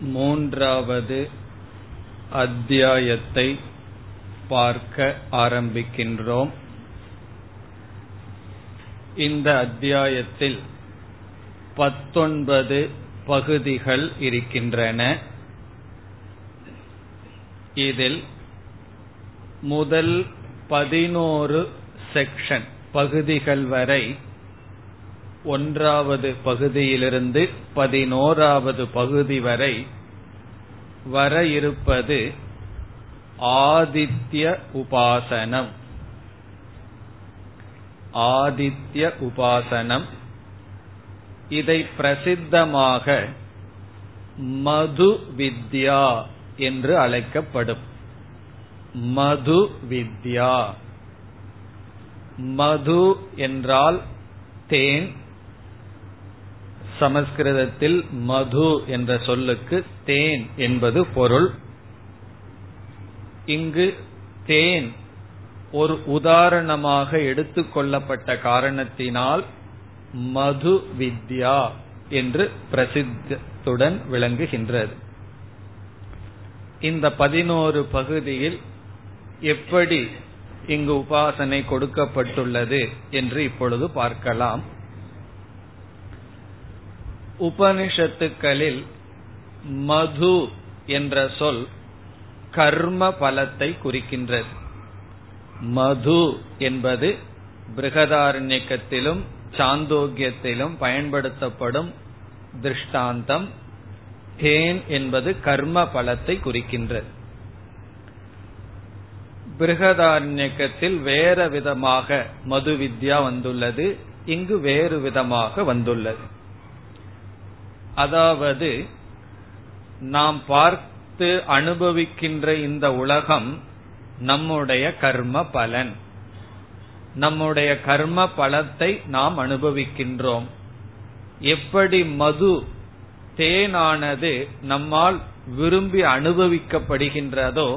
மூன்றாவது அத்தியாயத்தை பார்க்க ஆரம்பிக்கின்றோம். இந்த அத்தியாயத்தில் பத்தொன்பது பகுதிகள் இருக்கின்றன. இதில் முதல் பதினோரு செக்ஷன் பகுதிகள் வரை ஒன்றாவது பகுதியிலிருந்து பதினோராவது பகுதி வரை வர இருப்பது ஆதித்ய உபாசனம். ஆதித்ய உபாசனம். இதை பிரசித்தமாக மது வித்யா என்று அழைக்கப்படும். மது வித்யா மது என்றால் தேன் சமஸ்கிருதத்தில் மது என்ற சொல்லுக்கு தேன் என்பது பொருள். இங்கு தேன் ஒரு உதாரணமாக எடுத்துக்கொள்ளப்பட்ட காரணத்தினால் மது வித்யா என்று பிரசித்தத்துடன் விளங்குகின்றது. இந்த பதினோரு பகுதியில் எப்படி இங்கு உபாசனை கொடுக்கப்பட்டுள்ளது என்று இப்பொழுது பார்க்கலாம். உபனிஷத்துக்களில் மது என்ற சொல் கர்ம பலத்தை குறிக்கின்றது. மது என்பது பிருகதாரண்யக்கத்திலும் சாந்தோக்கியத்திலும் பயன்படுத்தப்படும் திருஷ்டாந்தம். தேன் என்பது கர்ம பலத்தை குறிக்கின்றது. பிருகதாரண்யக்கத்தில் வேற விதமாக மது வித்யா வந்துள்ளது இங்கு வேறு விதமாக வந்துள்ளது. அதாவது நாம் பார்த்து அனுபவிக்கின்ற இந்த உலகம் நம்முடைய கர்ம பலன். நம்முடைய கர்ம பலத்தை நாம் அனுபவிக்கின்றோம். எப்படி மது தேனானது நம்மால் விரும்பி அனுபவிக்கப்படுகின்றதோ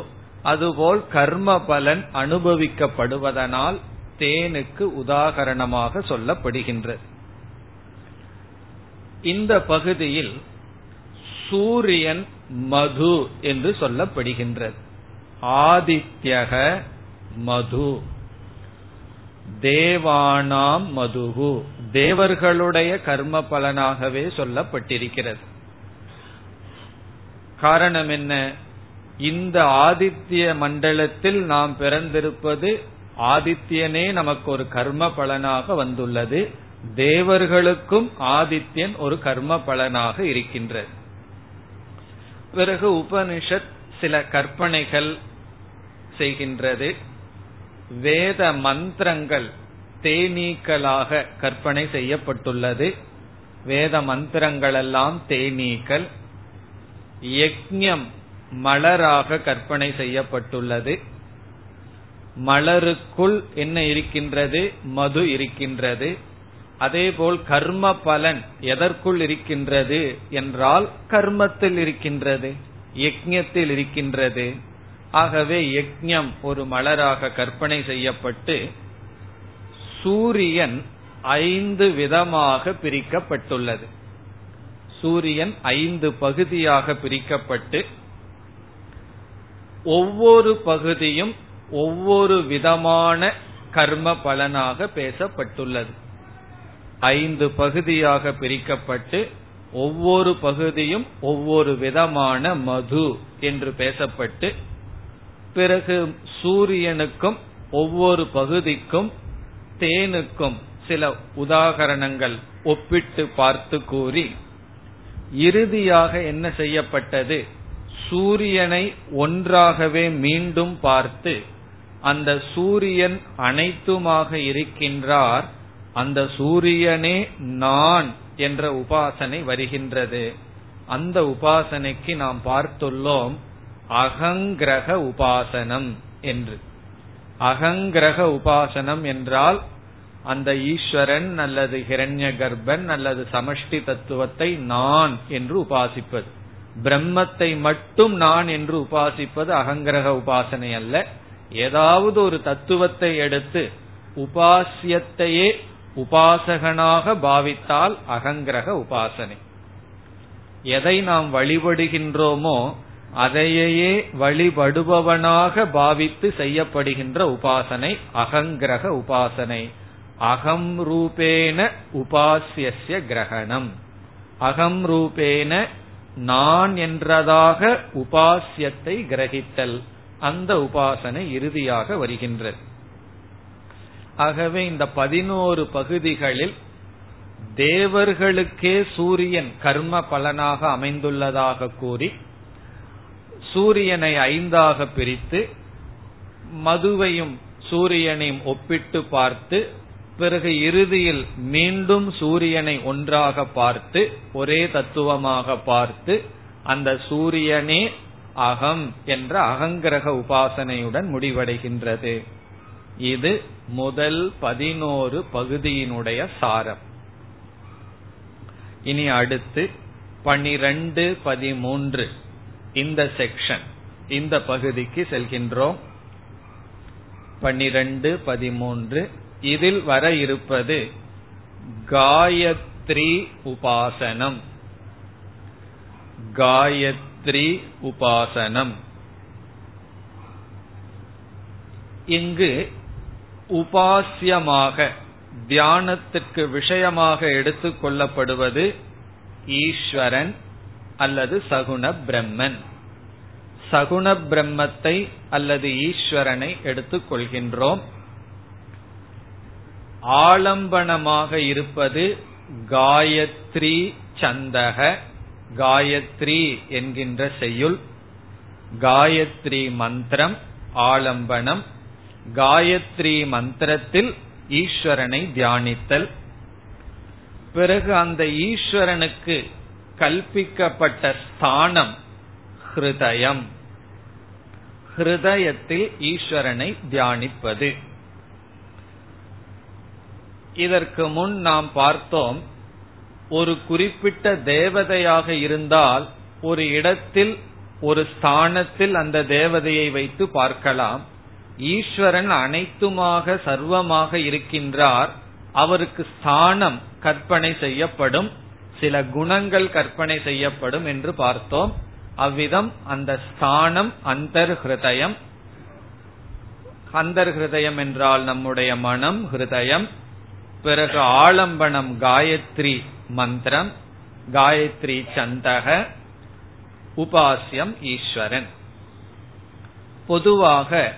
அதுபோல் கர்ம பலன் அனுபவிக்கப்படுவதனால் தேனுக்கு உதாகரணமாக சொல்லப்படுகின்றது. இந்த பகுதியில் சூரியன் மது என்று சொல்லப்படுகின்றது. ஆதித்யக மது. தேவானாம் மதுகு. தேவர்களுடைய கர்ம பலனாகவே சொல்லப்பட்டிருக்கிறது. காரணம் என்ன? இந்த ஆதித்ய மண்டலத்தில் நாம் பிறந்திருப்பது ஆதித்யனே நமக்கு ஒரு கர்ம பலனாக வந்துள்ளது. தேவர்களுக்கும் ஆதித்யன் ஒரு கர்ம பலனாக இருக்கின்றது பிறகு உபனிஷத் சில கற்பனைகள் செய்கின்றது. வேத மந்திரங்கள் தேனீக்களாக கற்பனை செய்யப்பட்டுள்ளது. வேத மந்திரங்களெல்லாம் தேனீக்கள். யக்ஞம் மலராக கற்பனை செய்யப்பட்டுள்ளது. மலருக்குள் என்ன இருக்கின்றது? மது இருக்கின்றது. அதேபோல் கர்ம பலன் எதற்குள் இருக்கின்றது என்றால் கர்மத்தில் இருக்கின்றது யக்ஞத்தில் இருக்கின்றது. ஆகவே யக்ஞம் ஒரு மலராக கற்பனை செய்யப்பட்டு சூரியன் ஐந்து விதமாக பிரிக்கப்பட்டுள்ளது. சூரியன் ஐந்து பகுதியாக பிரிக்கப்பட்டு ஒவ்வொரு பகுதியும் ஒவ்வொரு விதமான கர்ம பலனாக பேசப்பட்டுள்ளது. ஐந்து பகுதியாக பிரிக்கப்பட்டு ஒவ்வொரு பகுதியும் ஒவ்வொரு விதமான மது என்று பேசப்பட்டு பிறகு சூரியனுக்கும் ஒவ்வொரு பகுதிக்கும் தேனுக்கும் சில உதாகரணங்கள் ஒப்பிட்டு பார்த்து கூறி இறுதியாக என்ன செய்யப்பட்டது? சூரியனை ஒன்றாகவே மீண்டும் பார்த்து அந்த சூரியன் அனைத்துமாக இருக்கின்றார் அந்த சூரியனே நான் என்ற உபாசனை வருகின்றது. அந்த உபாசனைக்கு நாம் பார்த்துள்ளோம் அகங்கிரக உபாசனம் என்று. அகங்கிரக உபாசனம் என்றால் அந்த ஈஸ்வரன் அல்லது ஹிரண்ய கர்ப்பன் அல்லது சமஷ்டி தத்துவத்தை நான் என்று உபாசிப்பது. பிரம்மத்தை மட்டும் நான் என்று உபாசிப்பது அகங்கிரக உபாசனை அல்ல. ஏதாவது ஒரு தத்துவத்தை எடுத்து உபாசியத்தையே உபாசகனாக பாவித்தால் அகங்கிரக உபாசனை. எதை நாம் வழிபடுகின்றோமோ அதையே வழிபடுபவனாக பாவித்து செய்யப்படுகின்ற உபாசனை அகங்கிரக உபாசனை. அகம் ரூபேன உபாசிய கிரகணம். அகம் ரூபேன நான் என்றதாக உபாசியத்தை கிரகித்தல். அந்த உபாசனை இறுதியாக வருகின்றது. ஆகவே இந்த பதினோரு பகுதிகளில் தேவர்களுக்கே சூரியன் கர்ம பலனாக அமைந்துள்ளதாக கூறி சூரியனை ஐந்தாக பிரித்து மதுவையும் சூரியனையும் ஒப்பிட்டு பார்த்து பிறகு இறுதியில் மீண்டும் சூரியனை ஒன்றாக பார்த்து ஒரே தத்துவமாக பார்த்து அந்த சூரியனே அகம் என்ற அகங்கிரக உபாசனையுடன் முடிவடைகின்றது. இது முதல் பதினோரு பகுதியினுடைய சாரம். இனி அடுத்து பனிரெண்டு பதிமூன்று இந்த செக்ஷன் இந்த பகுதிக்கு செல்கின்றோம். பனிரெண்டு பதிமூன்று இதில் வர இருப்பது காயத்ரி உபாசனம். காயத்ரி உபாசனம். இங்கு உபாசியமாக தியானத்திற்கு விஷயமாக எடுத்துக் கொள்ளப்படுவது ஈஸ்வரன் அல்லது சகுண பிரம்மன். சகுண பிரம்மத்தை அல்லது ஈஸ்வரனை எடுத்துக் கொள்கின்றோம். ஆலம்பனமாக இருப்பது காயத்ரி சந்தக காயத்ரி என்கின்ற செய்யுள் காயத்ரி மந்திரம் ஆலம்பனம் காயத்ரி மந்திரத்தில் ஈஸ்வரனை தியானித்தல். பிறகு அந்த ஈஸ்வரனுக்கு கல்பிக்கப்பட்ட ஸ்தானம் ஹிருதயம். ஹிருதயத்தில் ஈஸ்வரனை தியானிப்பது. இதற்கு முன் நாம் பார்த்தோம் ஒரு குறிப்பிட்ட தேவதையாக இருந்தால் ஒரு இடத்தில் ஒரு ஸ்தானத்தில் அந்த தேவதையை வைத்து பார்க்கலாம். ஈஸ்வரன் அனைத்துமாக சர்வமாக இருக்கின்றார். அவருக்கு ஸ்தானம் கற்பனை செய்யப்படும். சில குணங்கள் கற்பனை செய்யப்படும் என்று பார்த்தோம். அவ்விதம் அந்த ஸ்தானம் அந்தர் ஹிருதயம் அந்தர் ஹிருதயம் என்றால் நம்முடைய மனம் ஹிருதயம். பிறகு ஆலம்பனம் காயத்ரி மந்திரம். காயத்ரி சந்தக. உபாசியம் ஈஸ்வரன். பொதுவாக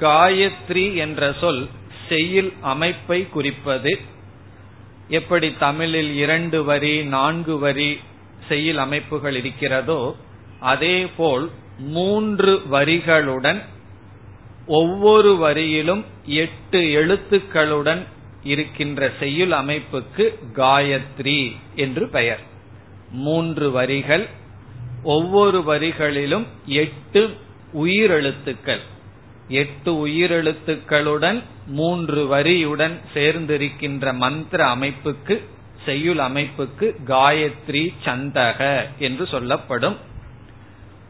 காயத்ரி என்ற சொல் செய்யுள் அமைப்பை குறிப்பது. எப்படி தமிழில் இரண்டு வரி நான்கு வரி செய்யுள் அமைப்புகள் இருக்கிறதோ அதேபோல் மூன்று வரிகளுடன் ஒவ்வொரு வரியிலும் எட்டு எழுத்துக்களுடன் இருக்கின்ற செய்யுள் அமைப்புக்கு காயத்ரி என்று பெயர். மூன்று வரிகள் ஒவ்வொரு வரிகளிலும் எட்டு உயிரெழுத்துக்கள். எட்டு உயிரெழுத்துக்களுடன் மூன்று வரியுடன் சேர்ந்திருக்கின்ற மந்திர அமைப்புக்கு செய்யுள் அமைப்புக்கு காயத்ரி சந்தக என்று சொல்லப்படும்.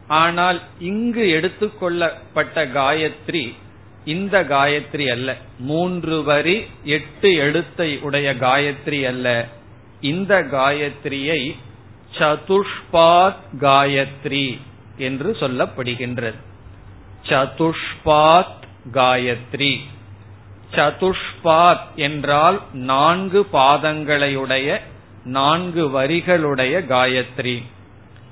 ஆனால் இங்கு எடுத்துக்கொள்ளப்பட்ட காயத்ரி இந்த காயத்ரி அல்ல. மூன்று வரி எட்டு எழுத்தை உடைய காயத்ரி அல்ல. இந்த காயத்ரியை சதுஷ்பாத் காயத்ரி என்று சொல்லப்படுகின்றது. சதுஷ்பாத் காயத்ரி. சதுஷ்பாத் என்றால் நான்கு பாதங்களையுடைய நான்கு வரிகளுடைய காயத்ரி.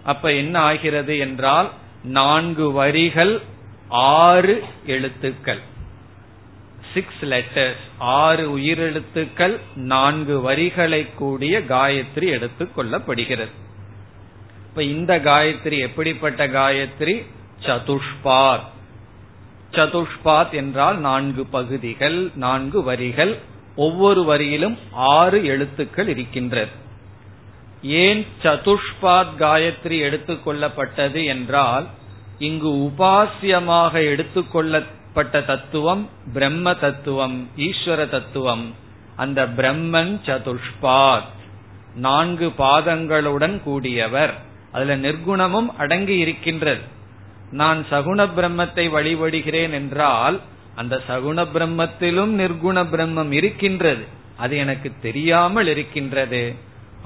அப்ப என்ன ஆகிறது என்றால் நான்கு வரிகள் ஆறு எழுத்துக்கள். சிக்ஸ் லெட்டர்ஸ் ஆறு உயிரெழுத்துக்கள் நான்கு வரிகளை கூடிய காயத்ரி எடுத்துக்கொள்ளப்படுகிறது இப்ப இந்த காயத்ரி எப்படிப்பட்ட காயத்ரி? சதுஷ்பாத். சதுஷ்பாத் என்றால் நான்கு பகுதிகள் நான்கு வரிகள் ஒவ்வொரு வரியிலும் ஆறு எழுத்துக்கள் இருக்கின்றது. ஏன் சதுஷ்பாத் காயத்ரி எடுத்துக்கொள்ளப்பட்டது என்றால் இங்கு உபாசியமாக எடுத்துக்கொள்ளப்பட்ட தத்துவம் பிரம்ம தத்துவம் ஈஸ்வர தத்துவம். அந்த பிரம்மன் சதுஷ்பாத். நான்கு பாதங்களுடன் கூடியவர். அதுல நிர்குணமும் அடங்கி இருக்கின்றது. நான் சகுண பிரம்மத்தை வழிபடுகிறேன் என்றால் அந்த சகுண பிரம்மத்திலும் நிர்குண பிரம்மம் இருக்கின்றது. அது எனக்கு தெரியாமல் இருக்கின்றது.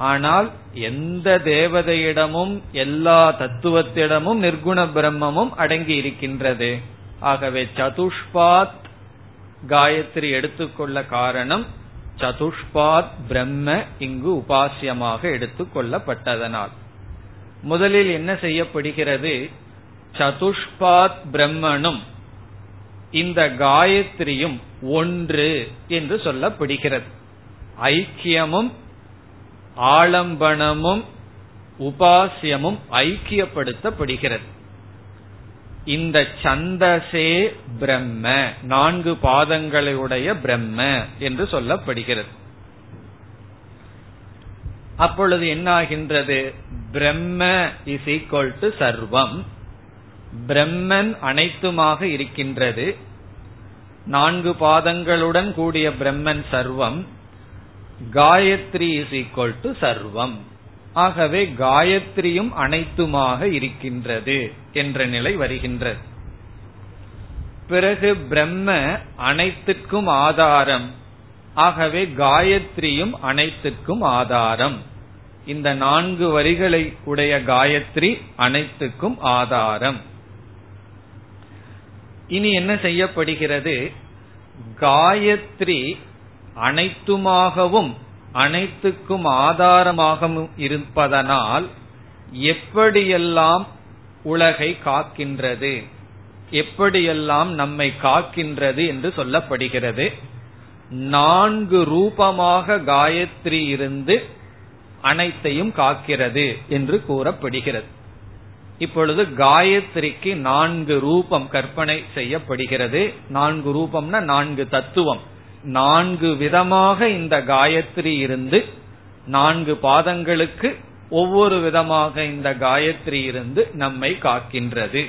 ஆனால் எந்த தேவதையிடமும் எல்லா தத்துவத்திடமும் நிர்குண பிரம்மமும் அடங்கி இருக்கின்றது. ஆகவே சதுஷ்பாத் காயத்ரி எடுத்துக்கொள்ள காரணம் சதுஷ்பாத் பிரம்ம இங்கு உபாசியமாக எடுத்துக்கொள்ளப்பட்டதனால் முதலில் என்ன செய்யப்படுகிறது? சதுஷ்பாத் பிரம்மனும் இந்த காயத்ரியும் ஒன்று என்று சொல்லப்படுகிறது. ஐக்கியமும் ஆலம்பனமும் உபாசியமும் ஐக்கியப்படுத்தப்படுகிறது. இந்த சந்தசே பிரம்ம நான்கு பாதங்களுடைய பிரம்ம என்று சொல்லப்படுகிறது. அப்பொழுது என்ன ஆகின்றது பிரம்ம இஸ் ஈக்வல் டு சர்வம். பிரம்மன் அனைத்துமாக இருக்கின்றது. நான்கு பாதங்களுடன் கூடிய பிரம்மன் சர்வம். காயத்ரி இஸ் ஈக்வல் டு சர்வம். ஆகவே காயத்ரியும் அனைத்துமாக இருக்கின்றது என்ற நிலை வருகின்றது. பிறகு பிரம்ம அனைத்துக்கும் ஆதாரம். ஆகவே காயத்ரியும் அனைத்துக்கும் ஆதாரம். இந்த நான்கு வரிகளை உடைய காயத்ரி அனைத்துக்கும் ஆதாரம். இனி என்ன செய்யப்படுகிறது? காயத்ரி அனைத்துமாகவும் அனைத்துக்கும் ஆதாரமாகவும் இருப்பதனால் எப்படியெல்லாம் உலகை காக்கின்றது? எப்படியெல்லாம் நம்மை காக்கின்றது என்று சொல்லப்படுகிறது. நான்கு ரூபமாக காயத்ரி இருந்து அனைத்தையும் காக்கிறது என்று கூறப்படுகிறது. இப்பொழுது காயத்ரிக்கு நான்கு ரூபம் கற்பனை செய்யப்படுகிறது. நான்கு ரூபம்னா நான்கு தத்துவம். நான்கு விதமாக இந்த காயத்ரி இருந்து நான்கு பாதங்களுக்கு ஒவ்வொரு விதமாக இந்த காயத்ரி இருந்து நம்மை காக்கின்றது.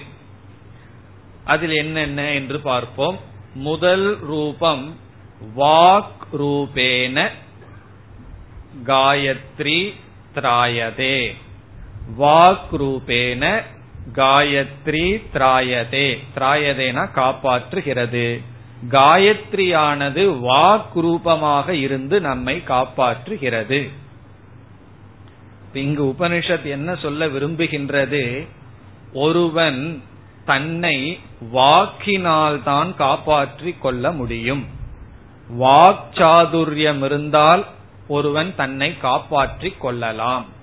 அதில் என்னென்ன என்று பார்ப்போம். முதல் ரூபம் வாக் ரூபேன காயத்ரி திராயதே. வாக் ரூபேன காயத்ரி திராயதே. திராயதேனா காப்பாற்றுகிறது. காயத்ரியானது வாக் ரூபமாக இருந்து நம்மை காப்பாற்றுகிறது. இங்கு உபனிஷத் என்ன சொல்ல விரும்புகின்றது? ஒருவன் தன்னை வாக்கினால் தான் காப்பாற்றிக் கொள்ள முடியும். வாக்சாதுரியம் இருந்தால் ஒருவன் தன்னை காப்பாற்றிக் கொள்ளலாம்.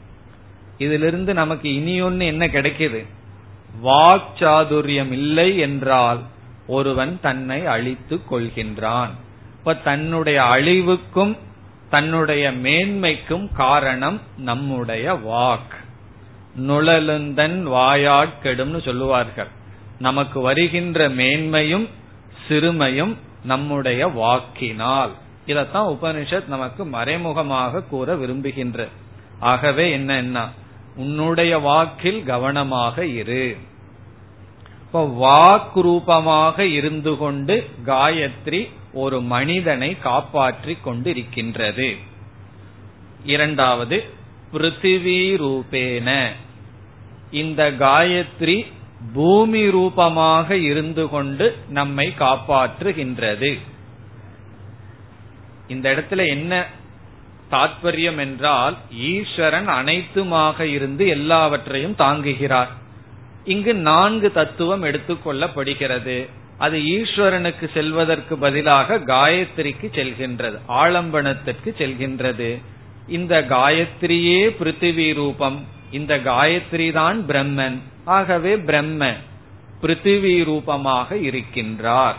இதிலிருந்து நமக்கு இனியொன்னு என்ன கிடைக்குது? வாக்சாதுரியம் இல்லை என்றால் ஒருவன் தன்னை அழித்துக் கொள்கின்றான். இப்ப தன்னுடைய அழிவுக்கும் தன்னுடைய மேன்மைக்கும் காரணம் நம்முடைய வாக். நுழலுந்தன் வாயாட்கெடும்னு சொல்லுவார்கள். நமக்கு வருகின்ற மேன்மையும் சிறுமையும் நம்முடைய வாக்கினால். இதத்தான் உபனிஷத் நமக்கு மறைமுகமாக கூற விரும்புகின்ற. ஆகவே என்ன? உன்னுடைய வாக்கில் கவனமாக இரு. இப்ப வாக் ரூபமாக இருந்து கொண்டு காயத்ரி ஒரு மனிதனை காப்பாற்றி கொண்டிருக்கின்றது. இரண்டாவது பிருத்திவி ரூபேன. இந்த காயத்ரி பூமி ரூபமாக இருந்து கொண்டு நம்மை காப்பாற்றுகின்றது. இந்த இடத்துல என்ன தாத்பரியம் என்றால் ஈஸ்வரன் அனைத்துமாக இருந்து எல்லாவற்றையும் தாங்குகிறார். இங்கு நான்கு தத்துவம் எடுத்துக்கொள்ளப்படுகிறது. அது ஈஸ்வரனுக்கு செல்வதற்கு பதிலாக காயத்ரிக்கு செல்கின்றது ஆலம்பனத்திற்கு செல்கின்றது. இந்த காயத்ரியே பிருத்திவி ரூபம் இந்த காயத்ரி தான் பிரம்மன். ஆகவே பிரம்ம பிருத்திவி ரூபமாக இருக்கின்றார்.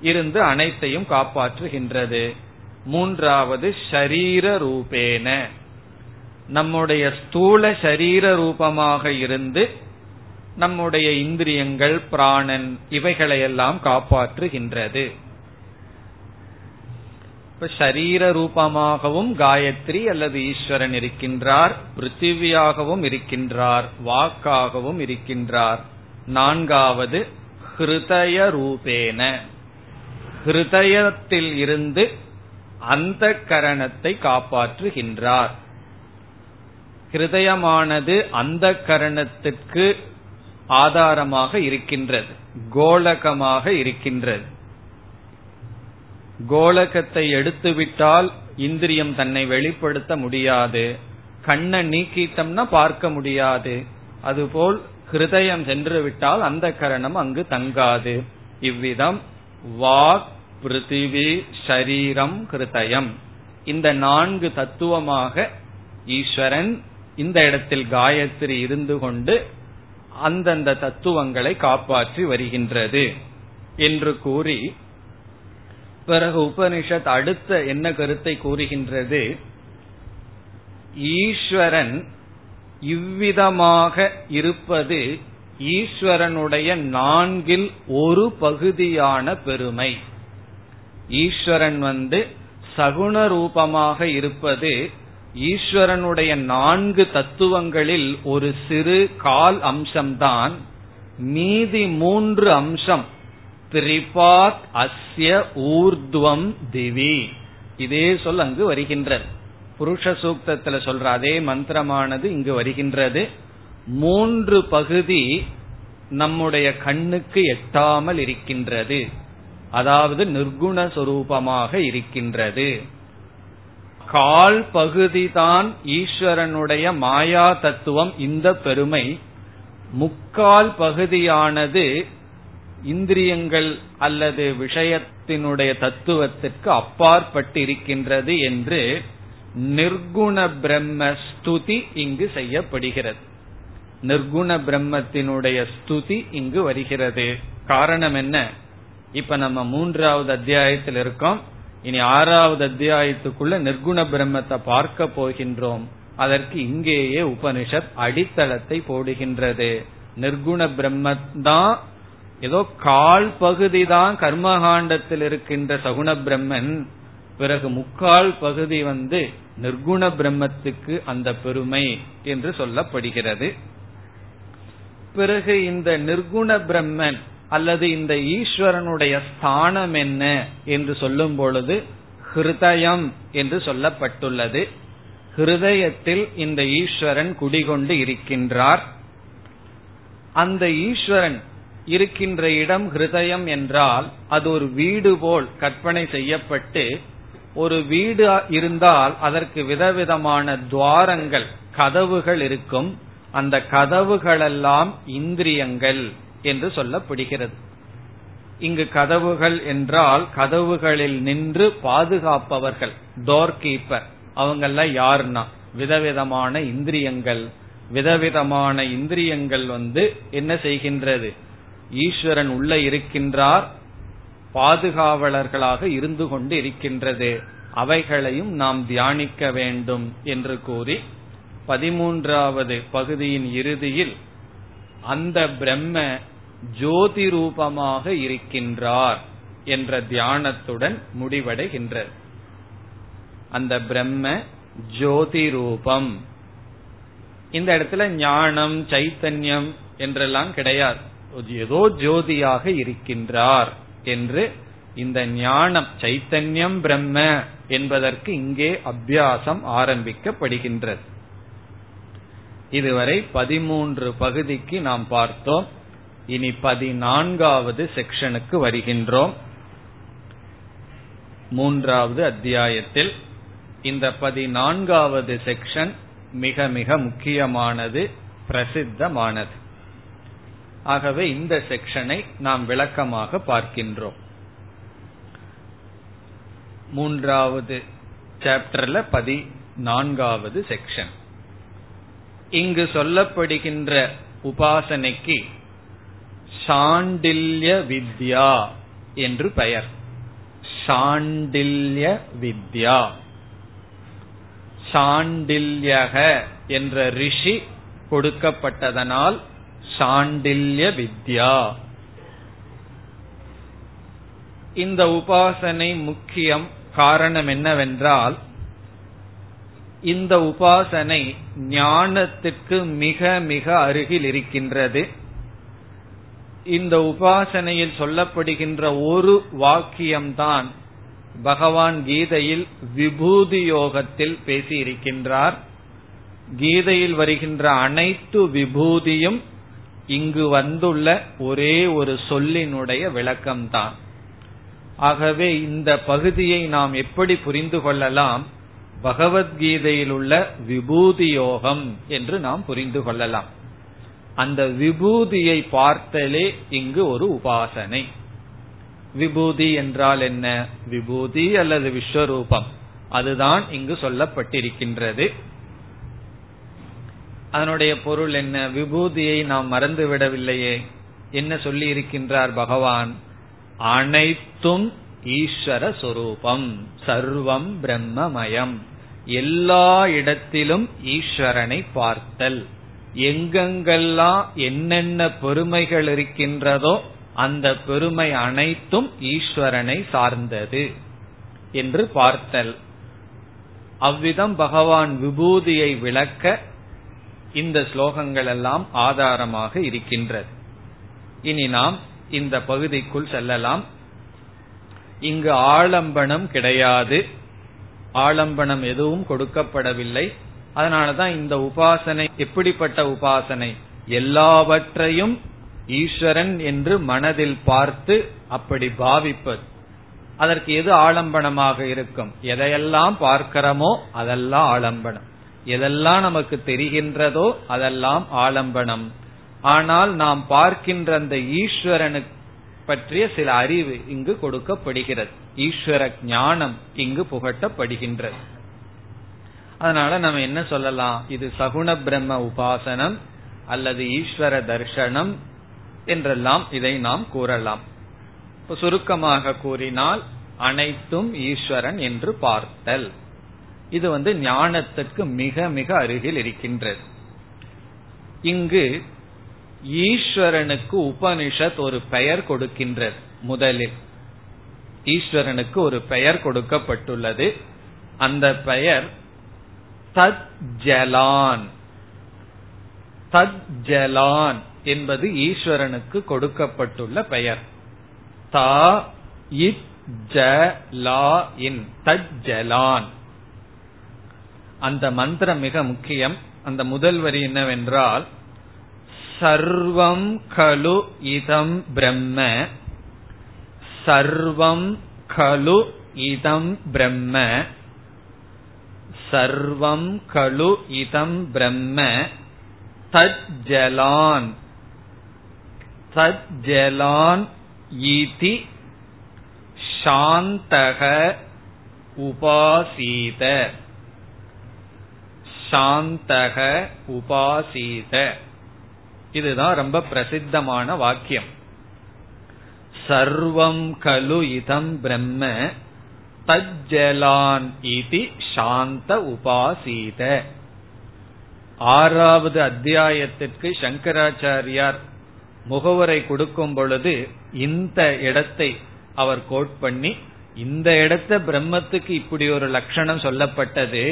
இருந்து அனைத்தையும் காப்பாற்றுகின்றது. மூன்றாவது ஷரீர ரூபேன. நம்முடைய ஸ்தூல ஷரீர ரூபமாக இருந்து நம்முடைய இந்திரியங்கள் பிராணன் இவைகளையெல்லாம் காப்பாற்றுகின்றது. இப்ப சரீர ரூபமாகவும் காயத்ரி அல்லது ஈஸ்வரன் இருக்கின்றார் பிருத்திவியாகவும் இருக்கின்றார் வாக்காகவும் இருக்கின்றார். நான்காவது ஹிருதய ரூபேன. ஹிருதயத்தில் இருந்து அந்த கரணத்தை காப்பாற்றுகின்றார். ஹிருதயமானது அந்த கரணத்திற்கு ஆதாரமாக இருக்கின்றது கோலகமாக இருக்கின்றது. கோலகத்தை எடுத்துவிட்டால் இந்திரியம் தன்னை வெளிப்படுத்த முடியாது கண்ணை நீக்கிட்டம்னா பார்க்க முடியாது. அதுபோல் ஹிருதயம் சென்று விட்டால் அந்த கரணம் அங்கு தங்காது. இவ்விதம் வாக் பிருத்திவி ஷரீரம் கிருதயம் இந்த நான்கு தத்துவமாக ஈஸ்வரன் இந்த இடத்தில் காயத்ரி இருந்து கொண்டு அந்தந்த தத்துவங்களை காப்பாற்றி வருகின்றது என்று கூறி பிறகு உபனிஷத் அடுத்த என்ன கருத்தை கூறுகின்றது? ஈஸ்வரன் இவ்விதமாக இருப்பது ஈஸ்வரனுடைய நான்கில் ஒரு பகுதியான பெருமை. ஈஸ்வரன் வந்து சகுண ரூபமாக இருப்பது ஈஸ்வரனுடைய நான்கு தத்துவங்களில் ஒரு சிறு கால் அம்சம்தான். மீதி மூன்று அம்சம் திரிபாத் அஸ்ய ஊர்துவம் திவி. இதே சொல் அங்கு வருகின்றது. புருஷ சூக்தத்துல சொல்ற அதே மந்திரமானது இங்கு வருகின்றது. மூன்று பகுதி நம்முடைய கண்ணுக்கு எட்டாமல் இருக்கின்றது. அதாவது நிர்குண சொரூபமாக இருக்கின்றது. கால் பகுதிதான் ஈஸ்வரனுடைய மாயா தத்துவம் இந்த பெருமை. முக்கால் பகுதியானது இந்திரியங்கள் அல்லது விஷயத்தினுடைய தத்துவத்திற்கு அப்பாற்பட்டு இருக்கின்றது என்று நிர்குண பிரம்ம ஸ்துதி இங்கு செய்யப்படுகிறது. நிர்குண பிரம்மத்தினுடைய ஸ்துதி இங்கு வருகிறது. காரணம் என்ன? இப்ப நம்ம மூன்றாவது அத்தியாயத்தில் இருக்கோம். இனி ஆறாவது அத்தியாயத்துக்குள்ள நிர்குண பிரம்மத்தை பார்க்க போகின்றோம். அதற்கு இங்கேயே உபனிஷத் அடித்தளத்தை போடுகின்றது. நிர்குண பிரம்மதான் ஏதோ கால் பகுதி தான் கர்மகாண்டத்தில் இருக்கின்ற சகுண பிரம்மன். பிறகு முக்கால் பகுதி வந்து நிர்குண பிரம்மத்துக்கு அந்த பெருமை என்று சொல்லப்படுகிறது. பிறகு இந்த நிர்குண பிரம்மன் அல்லது இந்த ஈஸ்வரனுடைய ஸ்தானம் என்ன என்று சொல்லும் பொழுது ஹிருதயம் என்று சொல்லப்பட்டுள்ளது. ஹிருதயத்தில் இந்த ஈஸ்வரன் குடிகொண்டு இருக்கின்றார். அந்த ஈஸ்வரன் இருக்கின்ற இடம் ஹிருதயம் என்றால் அது ஒரு வீடு போல் கற்பனை செய்யப்பட்டு ஒரு வீடு இருந்தால் அதற்கு விதவிதமான துவாரங்கள் கதவுகள் இருக்கும். அந்த கதவுகளெல்லாம் இந்திரியங்கள். என்று சொல்லப்படுகிறது. இங்கு கதவுகள் என்றால் கதவுகளில் நின்று பாதுகாப்பவர்கள் டோர் கீப்பர் அவங்கெல்லாம் யாருன்னா? விதவிதமான இந்திரியங்கள். விதவிதமான இந்திரியங்கள் வந்து என்ன செய்கின்றது? ஈஸ்வரன் உள்ள இருக்கின்றார் பாதுகாவலர்களாக இருந்து கொண்டு இருக்கின்றது. அவைகளையும் நாம் தியானிக்க வேண்டும் என்று கூறி பதிமூன்றாவது பகுதியின் இறுதியில் அந்த பிரம்ம ஜோதி ரூபமாக இருக்கின்றார் என்ற தியானத்துடன் முடிவடைகின்றது. அந்த பிரம்ம ஜோதி ரூபம் இந்த இடத்துல ஞானம் சைத்தன்யம் என்றெல்லாம் கிடையாது. ஏதோ ஜோதியாக இருக்கின்றார் என்று இந்த ஞானம் சைத்தன்யம் பிரம்ம என்பதற்கு இங்கே அபியாசம் ஆரம்பிக்கப்படுகின்றது. இதுவரை பதிமூன்று பகுதிக்கு நாம் பார்த்தோம். இனி பதினான்காவது செக்ஷனுக்கு வருகின்றோம். மூன்றாவது அத்தியாயத்தில் இந்த பதினான்காவது செக்ஷன் மிக மிக முக்கியமானது பிரசித்தமானது. ஆகவே இந்த செக்ஷனை நாம் விளக்கமாக பார்க்கின்றோம். மூன்றாவது சாப்டர்ல பதினான்காவது செக்ஷன். இங்கு சொல்லப்படுகின்ற உபாசனைக்கு சாண்டில்ய வித்யா என்று பெயர். சாண்டில்ய வித்யா. சாண்டில்யக என்ற ரிஷி கொடுக்கப்பட்டதனால் சாண்டில்ய வித்யா. இந்த உபாசனை முக்கியம் காரணம் என்னவென்றால் இந்த உபாசனை ஞானத்துக்கு மிக மிக அருகில் இருக்கின்றது. இந்த உபாசனையில் சொல்லப்படுகின்ற ஒரு வாக்கியம்தான் பகவான் கீதையில் விபூதி யோகத்தில் பேசியிருக்கின்றார். கீதையில் வருகின்ற அனைத்து விபூதியும் இங்கு வந்துள்ள ஒரே ஒரு சொல்லினுடைய விளக்கம்தான். ஆகவே இந்த பகுதியை நாம் எப்படி புரிந்து கொள்ளலாம்? பகவத்கீதையில் உள்ள விபூதி யோகம் என்று நாம் புரிந்து கொள்ளலாம். அந்த விபூதியை பார்த்தலே இங்கு ஒரு உபாசனை. விபூதி என்றால் என்ன? விபூதி அல்லது விஸ்வரூபம். அதுதான் இங்கு சொல்லப்பட்டிருக்கின்றது. அதனுடைய பொருள் என்ன? விபூதியை நாம் மறந்து விடவில்லையே என்ன சொல்லி இருக்கின்றார் பகவான்? அனைத்தும் ஈஸ்வர சொரூபம் சர்வம் பிரம்மமயம். எல்லா இடத்திலும் ஈஸ்வரனை பார்த்தல். எங்கெங்கெல்லாம் என்னென்ன பெருமைகள் இருக்கின்றதோ அந்த பெருமை அனைத்தும் ஈஸ்வரனை சார்ந்தது என்று பார்த்தல். அவ்விதம் பகவான் விபூதியை விளக்க இந்த ஸ்லோகங்கள் எல்லாம் ஆதாரமாக இருக்கின்றது. இனி நாம் இந்த பகுதிக்குள் செல்லலாம். இங்கு ஆலம்பனம் கிடையாது. ஆலம்பனம் எதுவும் கொடுக்கப்படவில்லை. அதனாலதான் இந்த உபாசனை எப்படிப்பட்ட உபாசனை? எல்லாவற்றையும் ஈஸ்வரன் என்று மனதில் பார்த்து அப்படி பாவிப்பது. அதற்கு எது ஆலம்பனமாக இருக்கும்? எதையெல்லாம் பார்க்கிறோமோ அதெல்லாம் ஆலம்பனம். எதெல்லாம் நமக்கு தெரிகின்றதோ அதெல்லாம் ஆலம்பனம். ஆனால் நாம் பார்க்கின்ற அந்த ஈஸ்வரனுக்கு பற்றிய சில அறிவு இங்கு கொடுக்கப்படுகிறது. ஈஸ்வர ஞானம் இங்கு புகட்டப்படுகின்றது. அதனால நம்ம என்ன சொல்லலாம்? இது சகுண பிரம்ம உபாசனம் அல்லது ஈஸ்வர தர்ஷனம் என்றெல்லாம் இதை நாம் கூறலாம். இப்ப சுருக்கமாக கூறினால் அனைத்தும் ஈஸ்வரன் என்று பார்த்தல். இது வந்து ஞானத்துக்கு மிக மிக அருகில் இருக்கின்றது. இங்கு ஈஸ்வரனுக்கு உபனிஷத் ஒரு பெயர் கொடுக்கின்றது முதலில். ஈஸ்வரனுக்கு ஒரு பெயர் கொடுக்கப்பட்டுள்ளது. அந்த பெயர் தத் ஜலான். தத் ஜலான் என்பது ஈஸ்வரனுக்கு கொடுக்கப்பட்டுள்ள பெயர். தா இத் ஜ லா இன் தத் அந்த மந்திரம் மிக முக்கியம். அந்த முதல் வரி என்னவென்றால் சர்வம் கலு இதம் பிரம்ம. சர்வம் கலு இதம் பிரம்ம. சர்வம் கலு இதம் பிரம்ம. தஜ்ஜலான் தஜ்ஜலான் ஈதி சாந்தக உபாசீத. சாந்தக உபாசீத. இதுதான் ரொம்ப பிரசித்தமான வாக்கியம். சர்வம் கலு இதம் பிரம்ம தஜ்ஜலான் சாந்த உபாசீத. ஆறாவது அத்தியாயத்திற்கு சங்கராச்சாரியார் முகவரை கொடுக்கும் பொழுது இந்த இடத்தை அவர் கோட் பண்ணி இந்த இடத்த பிரம்மத்துக்கு இப்படி ஒரு லட்சணம் சொல்லப்பட்டது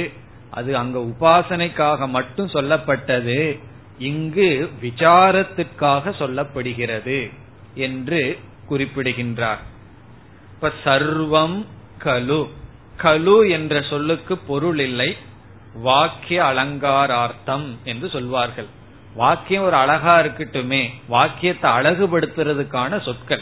அது அங்க உபாசனைக்காக மட்டும் சொல்லப்பட்டது இங்கு விசாரத்திற்காக சொல்லப்படுகிறது என்று குறிப்பிடுகின்றார். இப்ப சர்வம் கலு. கலு என்ற சொல்லுக்கு பொருள் இல்லை. வாக்கிய அலங்காரார்த்தம் என்று சொல்வார்கள். வாக்கியம் ஒரு அழகா இருக்கட்டுமே. வாக்கியத்தை அழகுபடுத்துறதுக்கான சொற்கள்.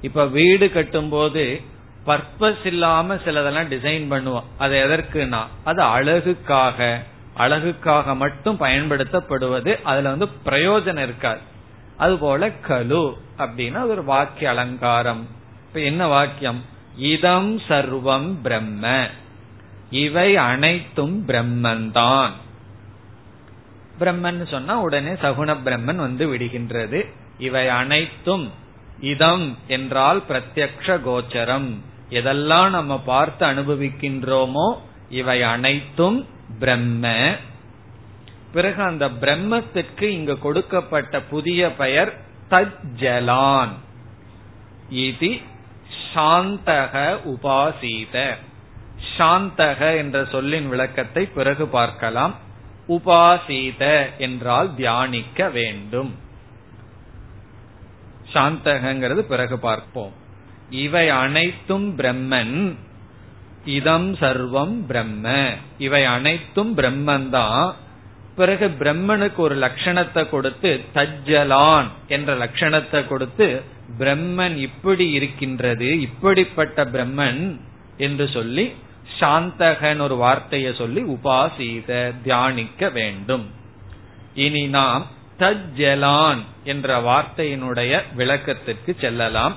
இப்ப வீடு கட்டும் போது பர்பஸ் இல்லாம சிலதெல்லாம் டிசைன் பண்ணுவோம். அது எதற்குனா அது அழகுக்காக. அழகுக்காக மட்டும் பயன்படுத்தப்படுவது அதுல வந்து பிரயோஜனம் இருக்காது. அதுபோல கலு அப்படின்னா ஒரு வாக்கிய அலங்காரம். இப்ப என்ன வாக்கியம்? இதம் சர்வம் பிரம்ம. இவை அனைத்தும் பிரம்மன்தான். பிரம்மன் சொன்னா உடனே சகுண பிரம்மன் வந்து விடுகின்றது. இவை அனைத்தும் இதம் என்றால் பிரத்யக்ஷ கோச்சரம். எதெல்லாம் நம்ம பார்த்து அனுபவிக்கின்றோமோ இவை அனைத்தும் பிரம்ம. பிறகு அந்த பிரம்மத்திற்கு இங்கு கொடுக்கப்பட்ட புதிய பெயர் தஜ்ஜலான். இது சாந்தக உபாசீத. சாந்தக என்ற சொல்லின் விளக்கத்தை பிறகு பார்க்கலாம். உபாசீத என்றால் தியானிக்க வேண்டும். சாந்தகங்கிறது பிறகு பார்ப்போம். இவை அனைத்தும் பிரம்மன். இதம் சர்வம் பிரம்ம. இவை அனைத்தும் பிரம்மன் தான் பிறகு பிரம்மனுக்கு ஒரு லட்சணத்தை கொடுத்து தஜ்ஜலான் என்ற லட்சணத்தை கொடுத்து பிரம்மன் இப்படி இருக்கின்றது இப்படிப்பட்ட பிரம்மன் என்று சொல்லி சாந்தகன் ஒரு வார்த்தையை சொல்லி உபாசீத தியானிக்க வேண்டும். இனி நாம் தஜ்ஜலான் என்ற வார்த்தையினுடைய விளக்கத்திற்கு செல்லலாம்.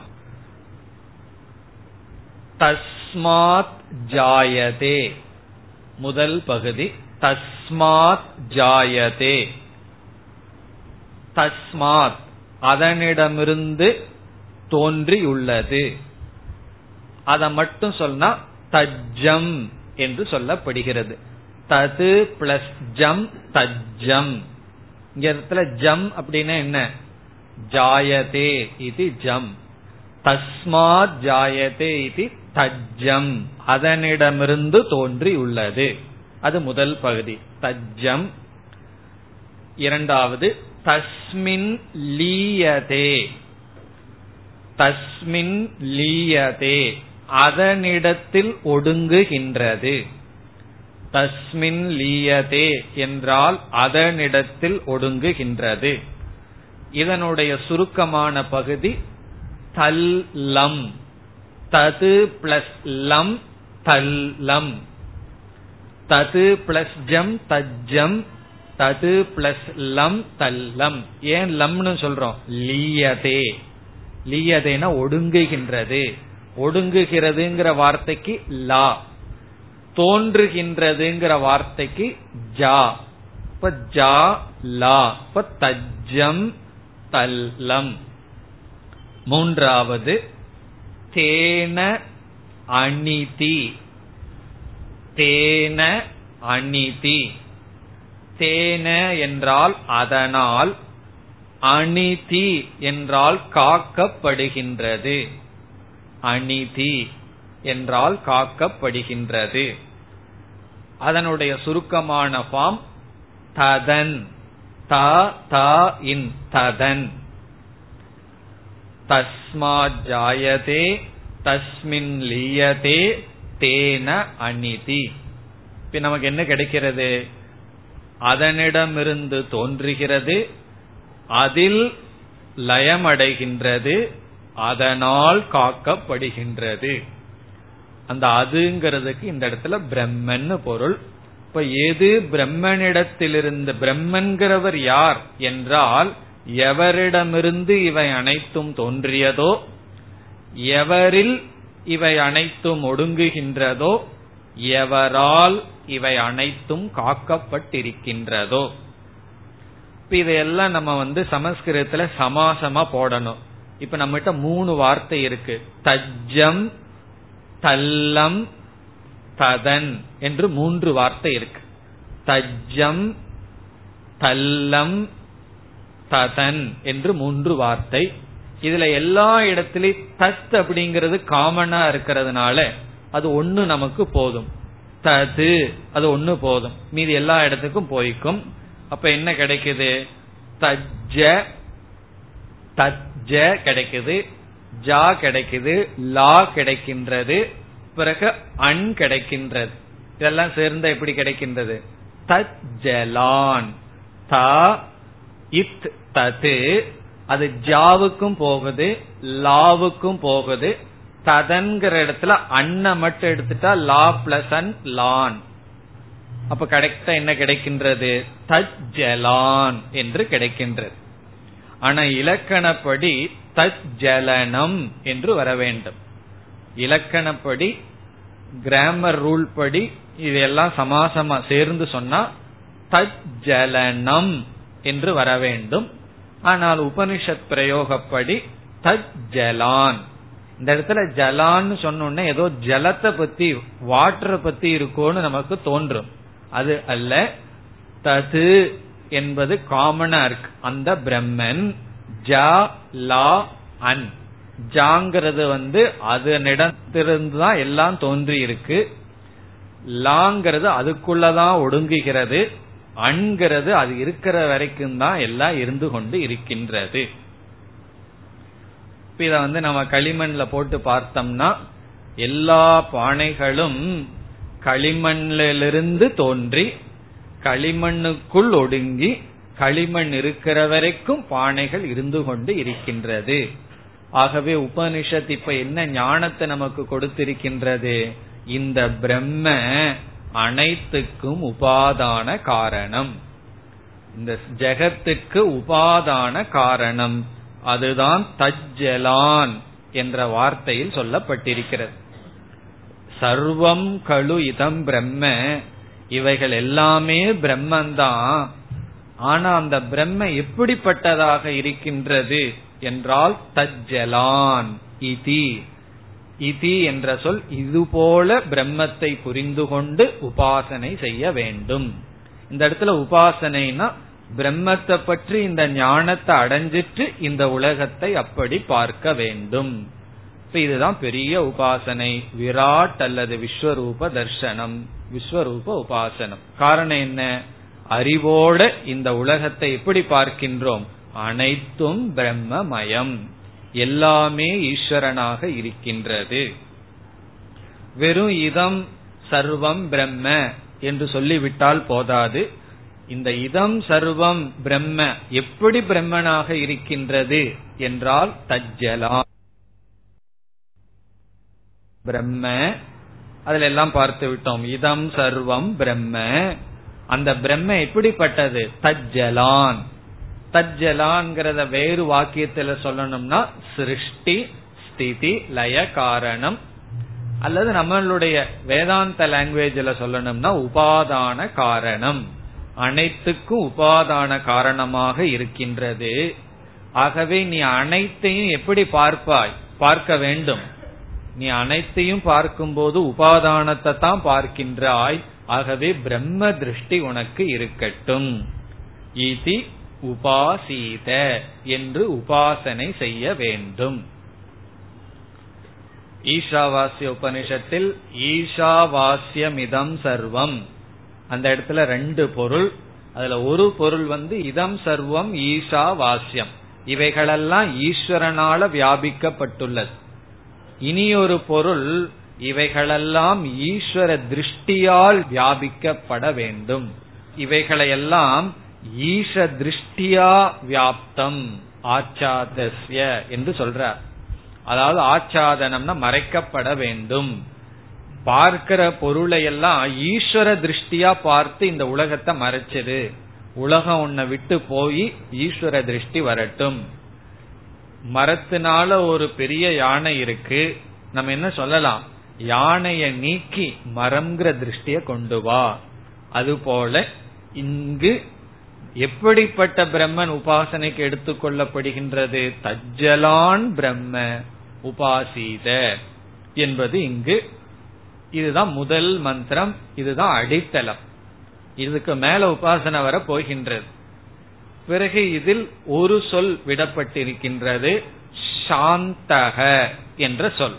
தஸ்மாத் ஜாயதே. முதல் பகுதி தஸ்மாத் ஜாயதே. தஸ்மாத் அதனிடமிருந்து தோன்றியுள்ளது. அதை மட்டும் சொன்னா தஜ்ஜம் என்று சொல்லப்படுகிறது. தது பிளஸ் ஜம் தஜ்ஜம். இங்க இடத்துல ஜம் அப்படின்னா என்ன? ஜாயதே இது ஜம். தஸ்மாத் ஜாயதே இது தஜ்ஜம். அதனிடமிருந்து தோன்றி உள்ளது அது முதல் பகுதி. தஜ்ஜம். இரண்டாவது தஸ்மின் லீயதே. தஸ்மின் லீயதே. அதனிடத்தில் ஒடுங்குகின்றது. தஸ்மின் லீயதே என்றால் அதனிடத்தில் ஒடுங்குகின்றது. இதனுடைய சுருக்கமான பகுதி தல்லம் தது பிளஸ் லம் தல்லம் தது பிளஸ் ஜம் தஜ்ஜம். தது பிளஸ் லம் தல்லம் ஏன் லம்னு சொல்றோம்? லீயதே. லீயதேனா ஒடுங்குகின்றது. ஒடுங்குகிறதுங்கிற வார்த்தைக்கு லா. தோன்றுகின்றதுங்கிற வார்த்தைக்கு ஜா. இப்ப ஜா லா. இப்ப தஜ்ஜம் தல்லம் மூன்றாவது தேன அணிதி. தேன அணிதி. தேன என்றால் அதனால் அணிதி என்றால் காக்கப்படுகின்றது. அணிதி என்றால் காக்கப்படுகின்றது. அதனுடைய சுருக்கமான ஃபார்ம் ததன். த த இன் ததன். தஸ்மாத் ஜாயதே தஸ்மின் லீயதே தேன அநிதி இப்ப நமக்கு என்ன கிடைக்கிறது? அதனிடமிருந்து தோன்றுகிறது அதில் லயமடைகின்றது அதனால் காக்கப்படுகின்றது. அந்த அதுங்கிறதுக்கு இந்த இடத்துல பிரம்மன் பொருள். இப்ப எது பிரம்மனிடத்திலிருந்து பிரம்மன்கிறவர் யார் என்றால் எவரிடமிருந்து இவை அனைத்தும் தோன்றியதோ எவரில் இவை அனைத்தும் ஒடுங்குகின்றதோ எவரால் இவை அனைத்தும் காக்கப்பட்டிருக்கின்றதோ. இதையெல்லாம் நம்ம வந்து சமஸ்கிருதத்துல சமாசமா போடணும். இப்ப நம்மகிட்ட மூணு வார்த்தை இருக்கு. தஜ்ஜம் தல்லம் ததன் என்று மூன்று வார்த்தை இருக்கு. தஜ்ஜம் தல்லம் ததன் என்று மூன்று வார்த்தை. இதுல எல்லா இடத்திலையும் தத் அப்படிங்கிறது காமனா இருக்கிறதுனால அது ஒன்னு நமக்கு போதும். தது அது ஒன்னு போதும். மீதி எல்லா இடத்துக்கும் போய்க்கும். அப்ப என்ன கிடைக்குது? தஜ்ஜ தஜ்ஜ கிடைக்குது. ஜா கிடைக்குது. லா கிடைக்கின்றது. பிறகு அன் கிடைக்கின்றது. இதெல்லாம் சேர்ந்த எப்படி கிடைக்கின்றது? தஜ்ஜலான். த இத் தது அது ஜாவுக்கும் போகுது லாவுக்கும் போகுது. ததன்கிற இடத்துல அன்ன மட்டும் எடுத்துட்டா லா பிளஸ் அன் லான். அப்ப கரெக்டா என்ன கிடைக்கின்றது? தஜ்ஜலான் என்று கிடைக்கின்றது. ஆனா இலக்கணப்படி தஜ்ஜலனம் என்று வர வேண்டும். இலக்கணப்படி கிராமர் ரூல் படி இதெல்லாம் சமாசமா சேர்ந்து சொன்னா தஜ்ஜலனம் என்று வர வேண்டும். ஆனால் உபனிஷத் பிரயோகப்படி தஜ்ஜலான் இந்த இடத்துல ஜலான்னு சொன்னோன்னே ஏதோ ஜலத்தை பத்தி வாட்டரை பத்தி இருக்கோன்னு நமக்கு தோன்றும். அது அல்ல தது என்பது காமனா இருக்கு. அந்த பிரம்மன் ஜா லா அன். ஜாங்கிறது வந்து அதனிடத்திலிருந்து தான் எல்லாம் தோன்றி இருக்கு லாங்கிறது அதுக்குள்ளதான் ஒடுங்குகிறது. அண்கிறது அது இருக்கிற வரைக்கும் தான் எல்லாம் இருந்து கொண்டு இருக்கின்றது. இத வந்து நம்ம களிமண்ல போட்டு பார்த்தோம்னா எல்லா பானைகளும் களிமண்ணிலிருந்து தோன்றி களிமண்ணுக்குள் ஒடுங்கி களிமண் இருக்கிற வரைக்கும் பானைகள் இருந்து கொண்டு இருக்கின்றது. ஆகவே உபனிஷத் இப்ப என்ன ஞானத்தை நமக்கு கொடுத்திருக்கின்றது? இந்த பிரம்ம அனைத்துக்கும் உபாதான காரணம். இந்த ஜெகத்துக்கு உபாதான காரணம். அதுதான் தஜ்ஜலான் என்ற வார்த்தையில் சொல்லப்பட்டிருக்கிறது. சர்வம் கழு இதம் பிரம்ம. இவைகள் எல்லாமே பிரம்மந்தான். ஆனா அந்த பிரம்ம எப்படிப்பட்டதாக இருக்கின்றது என்றால் தஜ்ஜலான் இதி. இதி என்ற சொல் இதுபோல பிரம்மத்தை புரிந்து கொண்டு உபாசனை செய்ய வேண்டும். இந்த இடத்துல உபாசனைனா பிரம்மத்தை பற்றி இந்த ஞானத்தை அடைஞ்சிட்டு இந்த உலகத்தை அப்படி பார்க்க வேண்டும். இதுதான் பெரிய உபாசனை. விராட் அல்லது விஸ்வரூப தர்சனம். விஸ்வரூப உபாசனம். காரணம் என்ன? அறிவோட இந்த உலகத்தை எப்படி பார்க்கின்றோம்? அனைத்தும் பிரம்மமயம். எல்லாமே ஈஸ்வரனாக இருக்கின்றது. வெறும் இதம் சர்வம் பிரம்ம என்று சொல்லிவிட்டால் போதாது. இந்த இதம் சர்வம் பிரம்ம எப்படி பிரம்மனாக இருக்கின்றது என்றால் தஜ்ஜலா பிரம்ம அதுல எல்லாம் பார்த்து விட்டோம். இதம் சர்வம் பிரம்ம. அந்த பிரம்ம எப்படிப்பட்டது? தஜ்ஜலான். தஜலாங்கிறத வேறு வாக்கியத்துல சொல்லணும்னா சிருஷ்டி ஸ்திதி லய காரணம். அல்லது நம்மளுடைய வேதாந்த லாங்குவேஜ்ல சொல்லணும்னா உபாதான காரணம். அனைத்துக்கும் உபாதான காரணமாக இருக்கின்றது. ஆகவே நீ அனைத்தையும் எப்படி பார்ப்பாய்? பார்க்க வேண்டும். நீ அனைத்தையும் பார்க்கும்போது உபாதானத்தை தான் பார்க்கின்றாய். ஆகவே பிரம்ம திருஷ்டி உனக்கு இருக்கட்டும். உபாசீத என்று உபாசனை செய்ய வேண்டும். ஈஷாவாசிய உபனிஷத்தில் ஈஷாவாசியமிதம் சர்வம். அந்த இடத்துல ரெண்டு பொருள். அதுல ஒரு பொருள் வந்து இதம் சர்வம் ஈஷா வாசியம் இவைகளெல்லாம் ஈஸ்வரனால வியாபிக்கப்பட்டுள்ளது. இனியொரு பொருள் இவைகளெல்லாம் ஈஸ்வர திருஷ்டியால் வியாபிக்கப்பட வேண்டும். இவைகளையெல்லாம் ஈஷ திருஷ்டியா வியாப்தம் ஆச்சாதஸ்ய என்று சொல்றார். அதாவது ஆச்சாதனம்னா மறைக்கப்பட வேண்டும். பார்க்கிற பொருளை எல்லாம் ஈஸ்வர திருஷ்டியா பார்த்து இந்த உலகத்தை மறைச்சது. உலகம் உன்னை விட்டு போய் ஈஸ்வர திருஷ்டி வரட்டும். மரத்தினால ஒரு பெரிய யானை இருக்கு. நம்ம என்ன சொல்லலாம்? யானைய நீக்கி மரம்ங்கிற திருஷ்டிய கொண்டு வா. அதுபோல இங்கு எப்படிப்பட்ட பிரம்மன் உபாசனைக்கு எடுத்துக்கொள்ளப்படுகின்றது தஜ்ஜலான் பிரம்ம உபாசீத. என்பது இங்கு இதுதான் முதல் மந்திரம் இதுதான் அடித்தளம். இதுக்கு மேல உபாசனை வர போகின்றது. பிறகு இதில் ஒரு சொல் விடப்பட்டிருக்கின்றது சாந்தக என்ற சொல்.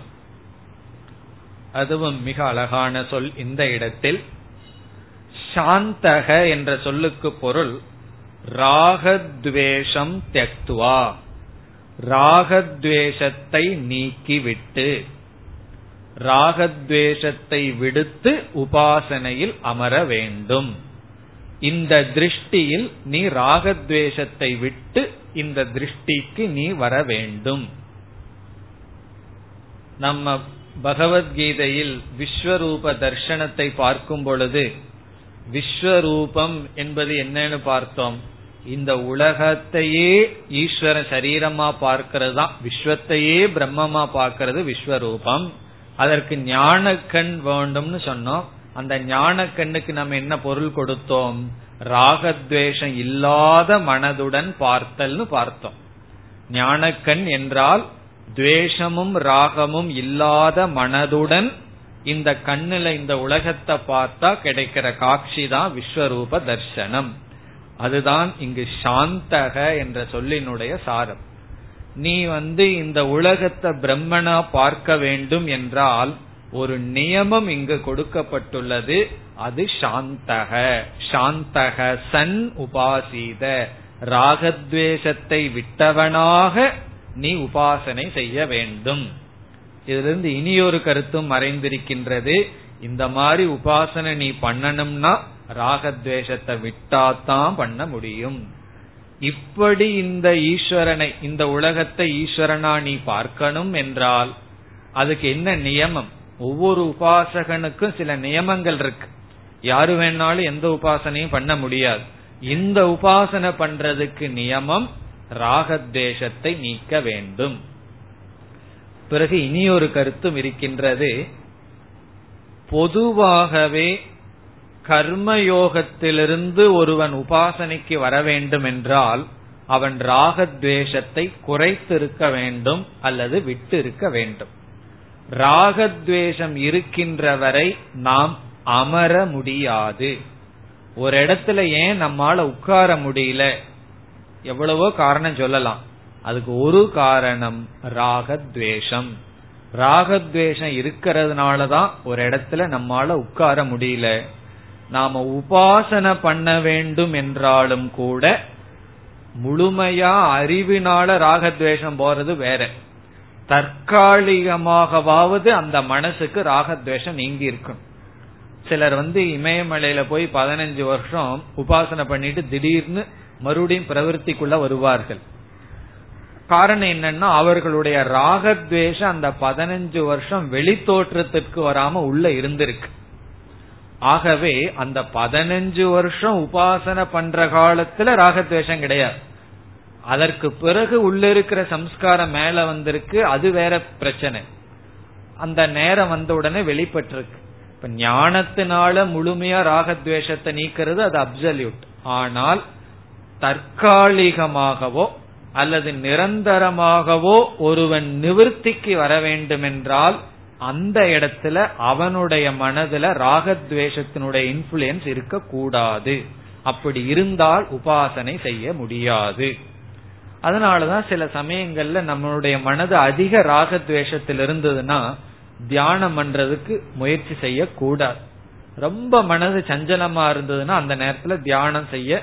அதுவும் மிக அழகான சொல் இந்த இடத்தில். சாந்தக என்ற சொல்லுக்கு பொருள் ராகத்வேஷம் தெக்துவா ராகத்வேஷத்தை நீக்கிவிட்டு ராகத்வேஷத்தை விடுத்து உபாசனையில் அமர வேண்டும். இந்த திருஷ்டியில் நீ ராகத்வேஷத்தை விட்டு இந்த திருஷ்டிக்கு நீ வர வேண்டும். நம்ம பகவத்கீதையில் விஸ்வரூப தர்ஷனத்தை பார்க்கும் பொழுது விஸ்வரூபம் என்பது என்னன்னு பார்த்தோம். இந்த உலகத்தையே ஈஸ்வர சரீரமா பார்க்கிறது தான். விஸ்வத்தையே பிரம்மமா பார்க்கிறது விஸ்வரூபம். அதற்கு ஞானக்கண் வேண்டும்னு சொன்னோம். அந்த ஞானக்கண்ணுக்கு நம்ம என்ன பொருள் கொடுத்தோம்? ராகத்வேஷம் இல்லாத மனதுடன் பார்த்தல்னு பார்த்தோம். ஞானக்கண் என்றால் துவேஷமும் ராகமும் இல்லாத மனதுடன் இந்த கண்ணுல இந்த உலகத்தை பார்த்தா கிடைக்கிற காட்சி தான் விஸ்வரூப தர்சனம். அதுதான் இங்கு சாந்தக என்ற சொல்லினுடைய சாரம். நீ வந்து இந்த உலகத்தை பிரம்மனா பார்க்க வேண்டும் என்றால் ஒரு நியமம் இங்கு கொடுக்கப்பட்டுள்ளது அது சாந்தக. சாந்தக சன் உபாசீத. ராகத்வேஷத்தை விட்டவனாக நீ உபாசனை செய்ய வேண்டும். இதிலிருந்து இனியொரு கருத்தும் மறைந்திருக்கின்றது. இந்த மாதிரி உபாசனை நீ பண்ணணும்னா ராகத்வேஷத்தை விட்டாதான் பண்ண முடியும். இப்படி இந்த ஈஸ்வரனை இந்த உலகத்தை ஈஸ்வரனா நீ பார்க்கணும் என்றால் அதுக்கு என்ன நியமம்? ஒவ்வொரு உபாசகனுக்கும் சில நியமங்கள் இருக்கு. யாரு வேணாலும் எந்த உபாசனையும் பண்ண முடியாது. இந்த உபாசனை பண்றதுக்கு நியமம் ராகத்வேஷத்தை நீக்க வேண்டும். பிறகு இனி ஒரு கருத்தும் இருக்கின்றது. பொதுவாகவே கர்மயோகத்திலிருந்து ஒருவன் உபாசனைக்கு வர வேண்டும் என்றால் அவன் ராகத்வேஷத்தை குறைத்திருக்க வேண்டும் அல்லது விட்டு இருக்க வேண்டும். ராகத்வேஷம் இருக்கின்ற வரை நாம் அமர முடியாது. ஒரு இடத்துல ஏன் நம்மால உட்கார முடியல? எவ்வளவோ காரணம் சொல்லலாம். அதுக்கு ஒரு காரணம் ராகத்வேஷம். ராகத்வேஷம் இருக்கிறதுனாலதான் ஒரு இடத்துல நம்மால உட்கார முடியல. நாம உபாசனை பண்ண வேண்டும் என்றாலும் கூட முழுமையா அறிவினால ராகத்வேஷம் போறது வேற. தற்காலிகமாகவாவது அந்த மனசுக்கு ராகத்வேஷம் நீங்கி இருக்கும். சிலர் வந்து இமயமலையில போய் பதினஞ்சு வருஷம் உபாசனை பண்ணிட்டு திடீர்னு மறுபடியும் பிரவருத்திக்குள்ள வருவார்கள். காரணம் என்னன்னா அவர்களுடைய ராகத்வேஷம் அந்த பதினஞ்சு வருஷம் வெளி தோற்றத்திற்கு வராம உள்ள இருந்திருக்கு. ஆகவே அந்த பதினஞ்சு வருஷம் உபாசனை பண்ற காலத்துல ராகத்வேஷம் கிடையாது. அதற்கு பிறகு உள்ள இருக்கிற சம்ஸ்காரம் மேல வந்திருக்கு அது வேற பிரச்சனை. அந்த நேரம் வந்த உடனே வெளிப்பட்டிருக்கு. இப்ப ஞானத்தினால முழுமையா ராகத்வேஷத்தை நீக்கிறது அது அப்சல்யூட் ஆனால் தற்காலிகமாகவோ அல்லது நிரந்தரமாகவோ ஒருவன் நிவர்த்திக்கு வர வேண்டும் என்றால் அந்த இடத்துல அவனுடைய மனதுல ராகத்வேஷத்தினுடைய இன்ஃபுளுயன்ஸ் இருக்கக்கூடாது. அப்படி இருந்தால் உபாசனை செய்ய முடியாது. அதனாலதான் சில சமயங்கள்ல நம்மளுடைய மனது அதிக ராகத்வேஷத்தில் இருந்ததுன்னா தியானம் பண்றதுக்கு முயற்சி செய்யக்கூடாது. ரொம்ப மனது சஞ்சலமா இருந்ததுன்னா அந்த நேரத்துல தியானம் செய்ய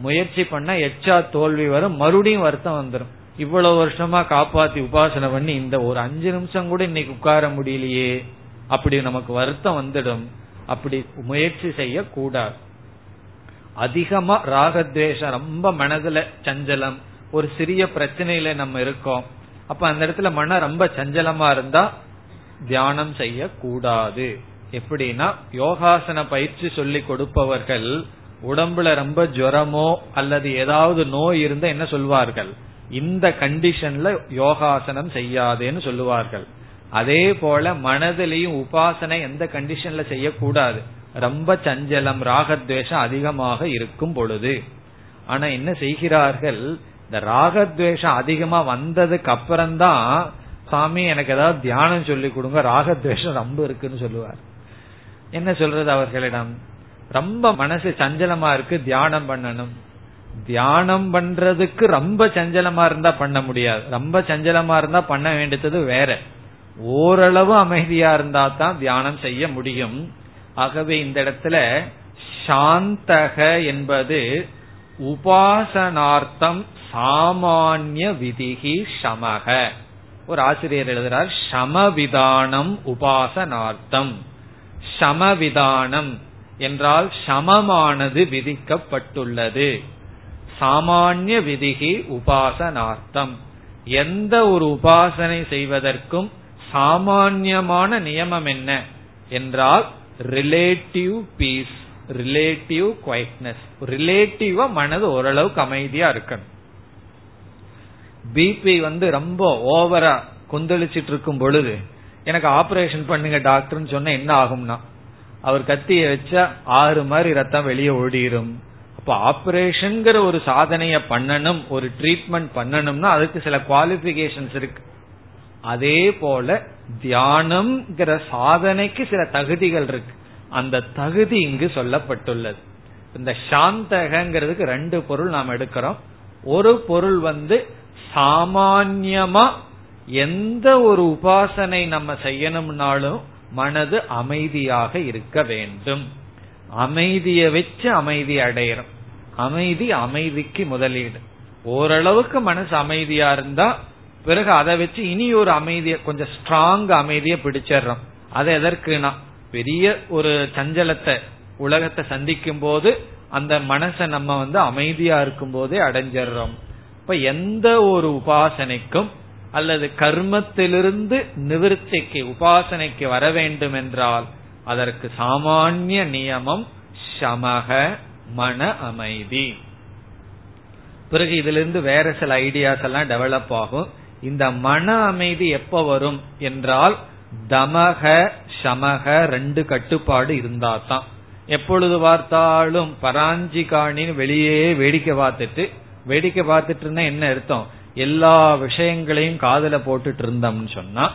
முயற்சி பண்ண எச்சா தோல்வி வரும். மறுபடியும் வருத்தம் வந்துடும் இவ்வளவு வருஷமா காப்பாத்தி உபாசனை பண்ணி இந்த ஒரு அஞ்சு நிமிஷம் கூட இன்னைக்கு உட்கார முடியலையே. அப்படி நமக்கு வருத்தம் வந்துடும். அப்படி முயற்சி செய்ய கூடாது அதிகமா ராகத்வேஷம் ரொம்ப மனதுல சஞ்சலம். ஒரு சிறிய பிரச்சனையில நம்ம இருக்கோம். அப்ப அந்த இடத்துல மன ரொம்ப சஞ்சலமா இருந்தா தியானம் செய்ய கூடாது எப்படின்னா யோகாசன பயிற்சி சொல்லி கொடுப்பவர்கள் உடம்புல ரொம்ப ஜுரமோ அல்லது ஏதாவது நோய் இருந்தா என்ன சொல்வார்கள்? இந்த கண்டிஷன்ல யோகாசனம் செய்யாதேன்னு சொல்லுவார்கள். அதே போல மனதிலையும் உபாசனை எந்த கண்டிஷன்ல செய்யக்கூடாது. ரொம்ப சஞ்சலம் ராகத்வேஷம் அதிகமாக இருக்கும் பொழுது. ஆனா என்ன செய்கிறார்கள்? இந்த ராகத்வேஷம் அதிகமா வந்ததுக்கு அப்புறம்தான் சாமி எனக்கு ஏதாவது தியானம் சொல்லி கொடுங்க ராகத்வேஷம் ரொம்ப இருக்குன்னு சொல்லுவார். என்ன சொல்றது அவர்களிடம்? ரொம்ப மனசு சஞ்சலமா இருக்கு தியானம் பண்ணணும். தியானம் பண்றதுக்கு ரொம்ப சஞ்சலமா இருந்தா பண்ண முடியாது. ரொம்ப சஞ்சலமா இருந்தா பண்ண வேண்டியது வேற. ஓரளவு அமைதியா இருந்தா தான் தியானம் செய்ய முடியும். ஆகவே இந்த இடத்துல சாந்தக என்பது உபாசனார்த்தம் சாமானிய விதிகி சமக. ஒரு ஆசிரியர் எழுதுறார் சமவிதானம் உபாசனார்த்தம். சமவிதானம் என்றால் சமமானது விதிக்கப்பட்டுள்ளது. சாமானிய விதிகி உபாசனார்த்தம். எந்த ஒரு உபாசனை செய்வதற்கும் சாமான்யமான நியமம் என்ன? என்றால் ரிலேட்டிவ் பீஸ் ரிலேட்டிவ் குவைட்னஸ் ரிலேட்டிவா மனது ஓரளவுக்கு அமைதியா இருக்கணும். பிபி வந்து ரொம்ப ஓவரா கொந்தளிச்சிட்டு இருக்கும் பொழுது எனக்கு ஆபரேஷன் பண்ணுங்க டாக்டர்னு சொன்ன என்ன ஆகும்னா அவர் கத்திய வச்சா ஆறு மாதிரி ரத்தம் வெளியே ஓடிரும். அப்ப ஆபரேஷன்ங்கிற ஒரு சாதனைய பண்ணணும் ஒரு ட்ரீட்மெண்ட் பண்ணணும்னா அதுக்கு சில குவாலிபிகேஷன்ஸ் இருக்கு. அதே போல தியானம்ங்கிற சாதனைக்கு சில தகுதிகள் இருக்கு. அந்த தகுதி இங்கு சொல்லப்பட்டுள்ளது. இந்த சாந்தகங்கிறதுக்கு ரெண்டு பொருள் நாம் எடுக்கிறோம். ஒரு பொருள் வந்து சாமான்யமா எந்த ஒரு உபாசனை நம்ம செய்யணும்னாலும் மனது அமைதியாக இருக்க வேண்டும். அமைதியை வச்சு அமைதி அடையிறோம் அமைதி அமைதிக்கு முதலீடு. ஓரளவுக்கு மனசு அமைதியா இருந்தா பிறகு அதை வச்சு இனி ஒரு அமைதிய கொஞ்சம் ஸ்ட்ராங் அமைதிய பிடிச்சிடுறோம். அது எதற்குனா பெரிய ஒரு சஞ்சலத்தை உலகத்தை சந்திக்கும் போது அந்த மனசை நம்ம வந்து அமைதியா இருக்கும் போதே அடைஞ்சிடுறோம். இப்ப எந்த ஒரு உபாசனைக்கும் அல்லது கர்மத்திலிருந்து நிவிருத்திக்கு உபாசனைக்கு வர வேண்டும் என்றால் அதற்கு சாமானிய நியமம் சமக மன அமைதி. பிறகு இதிலிருந்து வேற சில ஐடியாஸ் எல்லாம் டெவலப் ஆகும். இந்த மன அமைதி எப்ப வரும் என்றால் தமக சமக ரெண்டு கட்டுப்பாடு இருந்தா தான் எப்பொழுது பார்த்தாலும் பராஞ்சிகாணின்னு வெளியே வேடிக்கை பார்த்துட்டு வேடிக்கை பார்த்துட்டு இருந்தா என்ன அர்த்தம்? எல்லா விஷயங்களையும் காதல போட்டுட்டு இருந்தோம்னு சொன்னா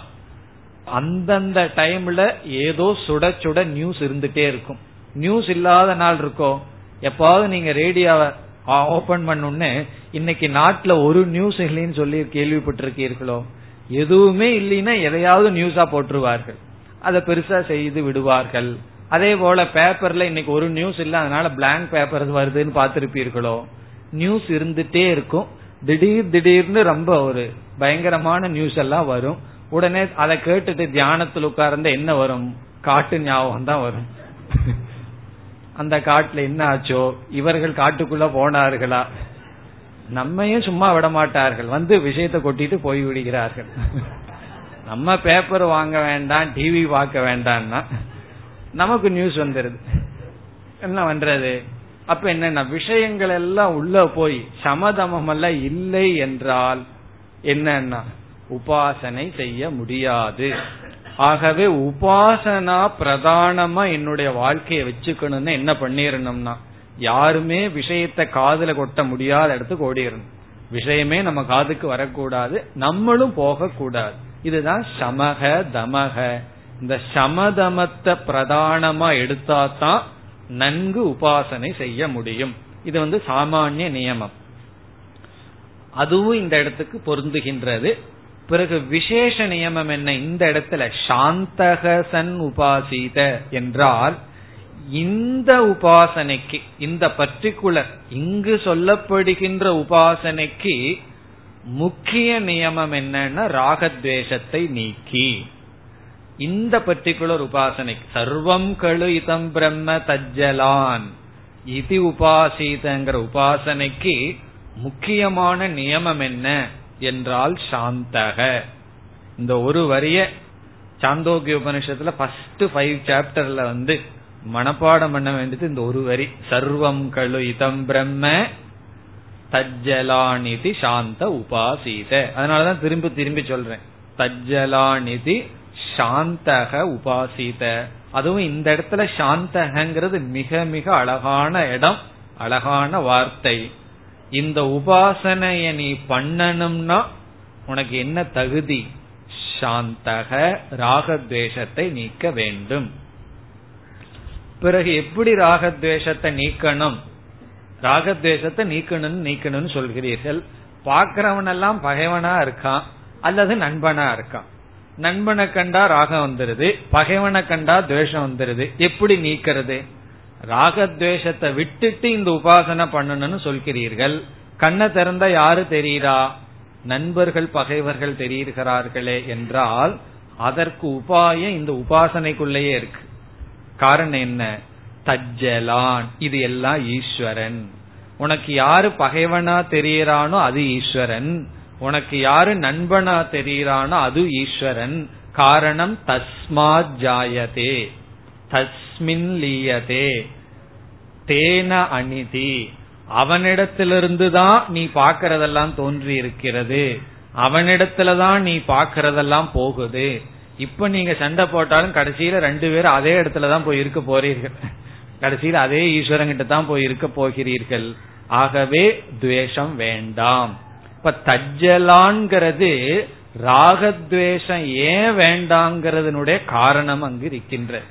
அந்தந்த டைம்ல ஏதோ சுட சுட நியூஸ் இருந்துட்டே இருக்கும். நியூஸ் இல்லாத நாள் இருக்கோ எப்பாவது நீங்க ரேடியோவை ஓபன் பண்ணுன்னு இன்னைக்கு நாட்டுல ஒரு நியூஸ் இல்லைன்னு சொல்லி கேள்விப்பட்டிருக்கீர்களோ? எதுவுமே இல்லைன்னா எதையாவது நியூஸா போட்டுருவார்கள். அதை பெருசா செய்து விடுவார்கள். அதே போல பேப்பர்ல இன்னைக்கு ஒரு நியூஸ் இல்ல அதனால பிளாங்க் பேப்பர் வருதுன்னு பார்த்திருப்பீர்களோ? நியூஸ் இருந்துட்டே இருக்கும். திடீர் திடீர்னு ரொம்ப ஒரு பயங்கரமான நியூஸ் எல்லாம் வரும். உடனே அதை கேட்டுட்டு தியானத்தில் உட்கார்ந்த என்ன வரும்? காட்டு ஞாபகம் தான் வரும். அந்த காட்டுல என்ன ஆச்சோ? இவர்கள் காட்டுக்குள்ள போனார்களா? நம்மையும் சும்மா விட மாட்டார்கள். வந்து விஷயத்தை கொட்டிட்டு போய் விடுகிறார்கள். நம்ம பேப்பர் வாங்க வேண்டாம் டிவி பார்க்க வேண்டாம்னா நமக்கு நியூஸ் வந்துருது. என்ன பண்றது? அப்ப என்னென்ன விஷயங்கள் எல்லாம் உள்ள போய் சமதமம் எல்லாம் இல்லை என்றால் என்னன்னா உபாசனை செய்ய முடியாது. ஆகவே உபாசனா பிரதானமா என்னுடைய வாழ்க்கையை வச்சுக்கணும்னு என்ன பண்ணிடணும்னா யாருமே விஷயத்த காதுல கொட்ட முடியாத இடத்துக்கு ஓடிடணும் விஷயமே நம்ம காதுக்கு வரக்கூடாது நம்மளும் போக கூடாது இதுதான் சமக தமக. இந்த சமதமத்தை பிரதானமா எடுத்தாதான் நன்கு உபாசனை செய்ய முடியும். இது வந்து சாமானிய நியமம். அதுவும் இந்த இடத்துக்கு பொருந்துகின்றது. பிறகு விசேஷ நியமம் என்ன? இந்த இடத்துல சாந்தகசன் உபாசித என்றால் இந்த உபாசனைக்கு இந்த பர்டிகுலர் இங்கு சொல்லப்படுகின்ற உபாசனைக்கு முக்கிய நியமம் என்னன்னா ராகத்வேஷத்தை நீக்கி. இந்த பர்டிகுலர் உபாசனைக்கு சர்வம் கழு இதம் பிரம்ம தஜ்ஜலான் இது உபாசிதங்கிற உபாசனைக்கு முக்கியமான நியமம் என்ன என்றால் சாந்தக. இந்த ஒரு வரிய சாந்தோக்கிய உபனிஷத்துல ஃபர்ஸ்ட் ஃபைவ் சாப்டர்ல வந்து மனப்பாடம் பண்ண வேண்டியது இந்த ஒரு வரி. சர்வம் கழு இதம் பிரம்ம தஜ்ஜலானிதி சாந்த உபாசீத அதனாலதான் திரும்பி திரும்பி சொல்றேன். தஜ்ஜலானிதி சாந்தக உபாசித. அதுவும் இந்த இடத்துல சாந்தகங்கிறது மிக மிக அழகான இடம் அழகான வார்த்தை. இந்த உபாசனைய நீ பண்ணணும்னா உனக்கு என்ன தகுதி? சாந்தக ராகத்வேஷத்தை நீக்க வேண்டும். பிறகு எப்படி ராகத்வேஷத்தை நீக்கணும்? ராகத்வேஷத்தை நீக்கணும் நீக்கணும்னு சொல்கிறீர்கள். பாக்குறவன் எல்லாம் பகைவனா இருக்கான் அல்லது நண்பனா இருக்கான். நண்பனை கண்டா ராகம் வந்துருது பகைவனை கண்டா துவேஷம் வந்துருது. எப்படி நீக்கிறது? ராகத்வேஷத்தை விட்டுட்டு இந்த உபாசனை பண்ணணும்னு சொல்கிறீர்கள். கண்ணை திறந்த யாரு தெரியுறா நண்பர்கள் பகைவர்கள் தெரிகிறார்களே என்றால் அதற்கு உபாயம் இந்த உபாசனைக்குள்ளேயே இருக்கு. காரணம் என்ன? தஜ்ஜலான் இது எல்லாம் ஈஸ்வரன். உனக்கு யாரு பகைவனா தெரியறானோ அது ஈஸ்வரன். உனக்கு யாரு நண்பனா தெரியறானோ அது ஈஸ்வரன். காரணம் தஸ்மா ஜாயதே. தஸ்மின் லீயதே. தேன அனிதி. அவனிடத்திலிருந்து தான் நீ பாக்கிறதெல்லாம் தோன்றி இருக்கிறது அவனிடத்துலதான் நீ பாக்கிறதெல்லாம் போகுது. இப்ப நீங்க சண்டை போட்டாலும் கடைசியில ரெண்டு பேரும் அதே இடத்துலதான் போய் இருக்க போறீர்கள். கடைசியில் அதே ஈஸ்வரன் கிட்ட தான் போய் இருக்க போகிறீர்கள். ஆகவே துவேஷம் வேண்டாம். இப்ப தஜ்ஜலான்கிறது ராகத்வேஷம் ஏன் வேண்டாங்கிறதுனுடைய காரணம் அங்கு இருக்கின்ற.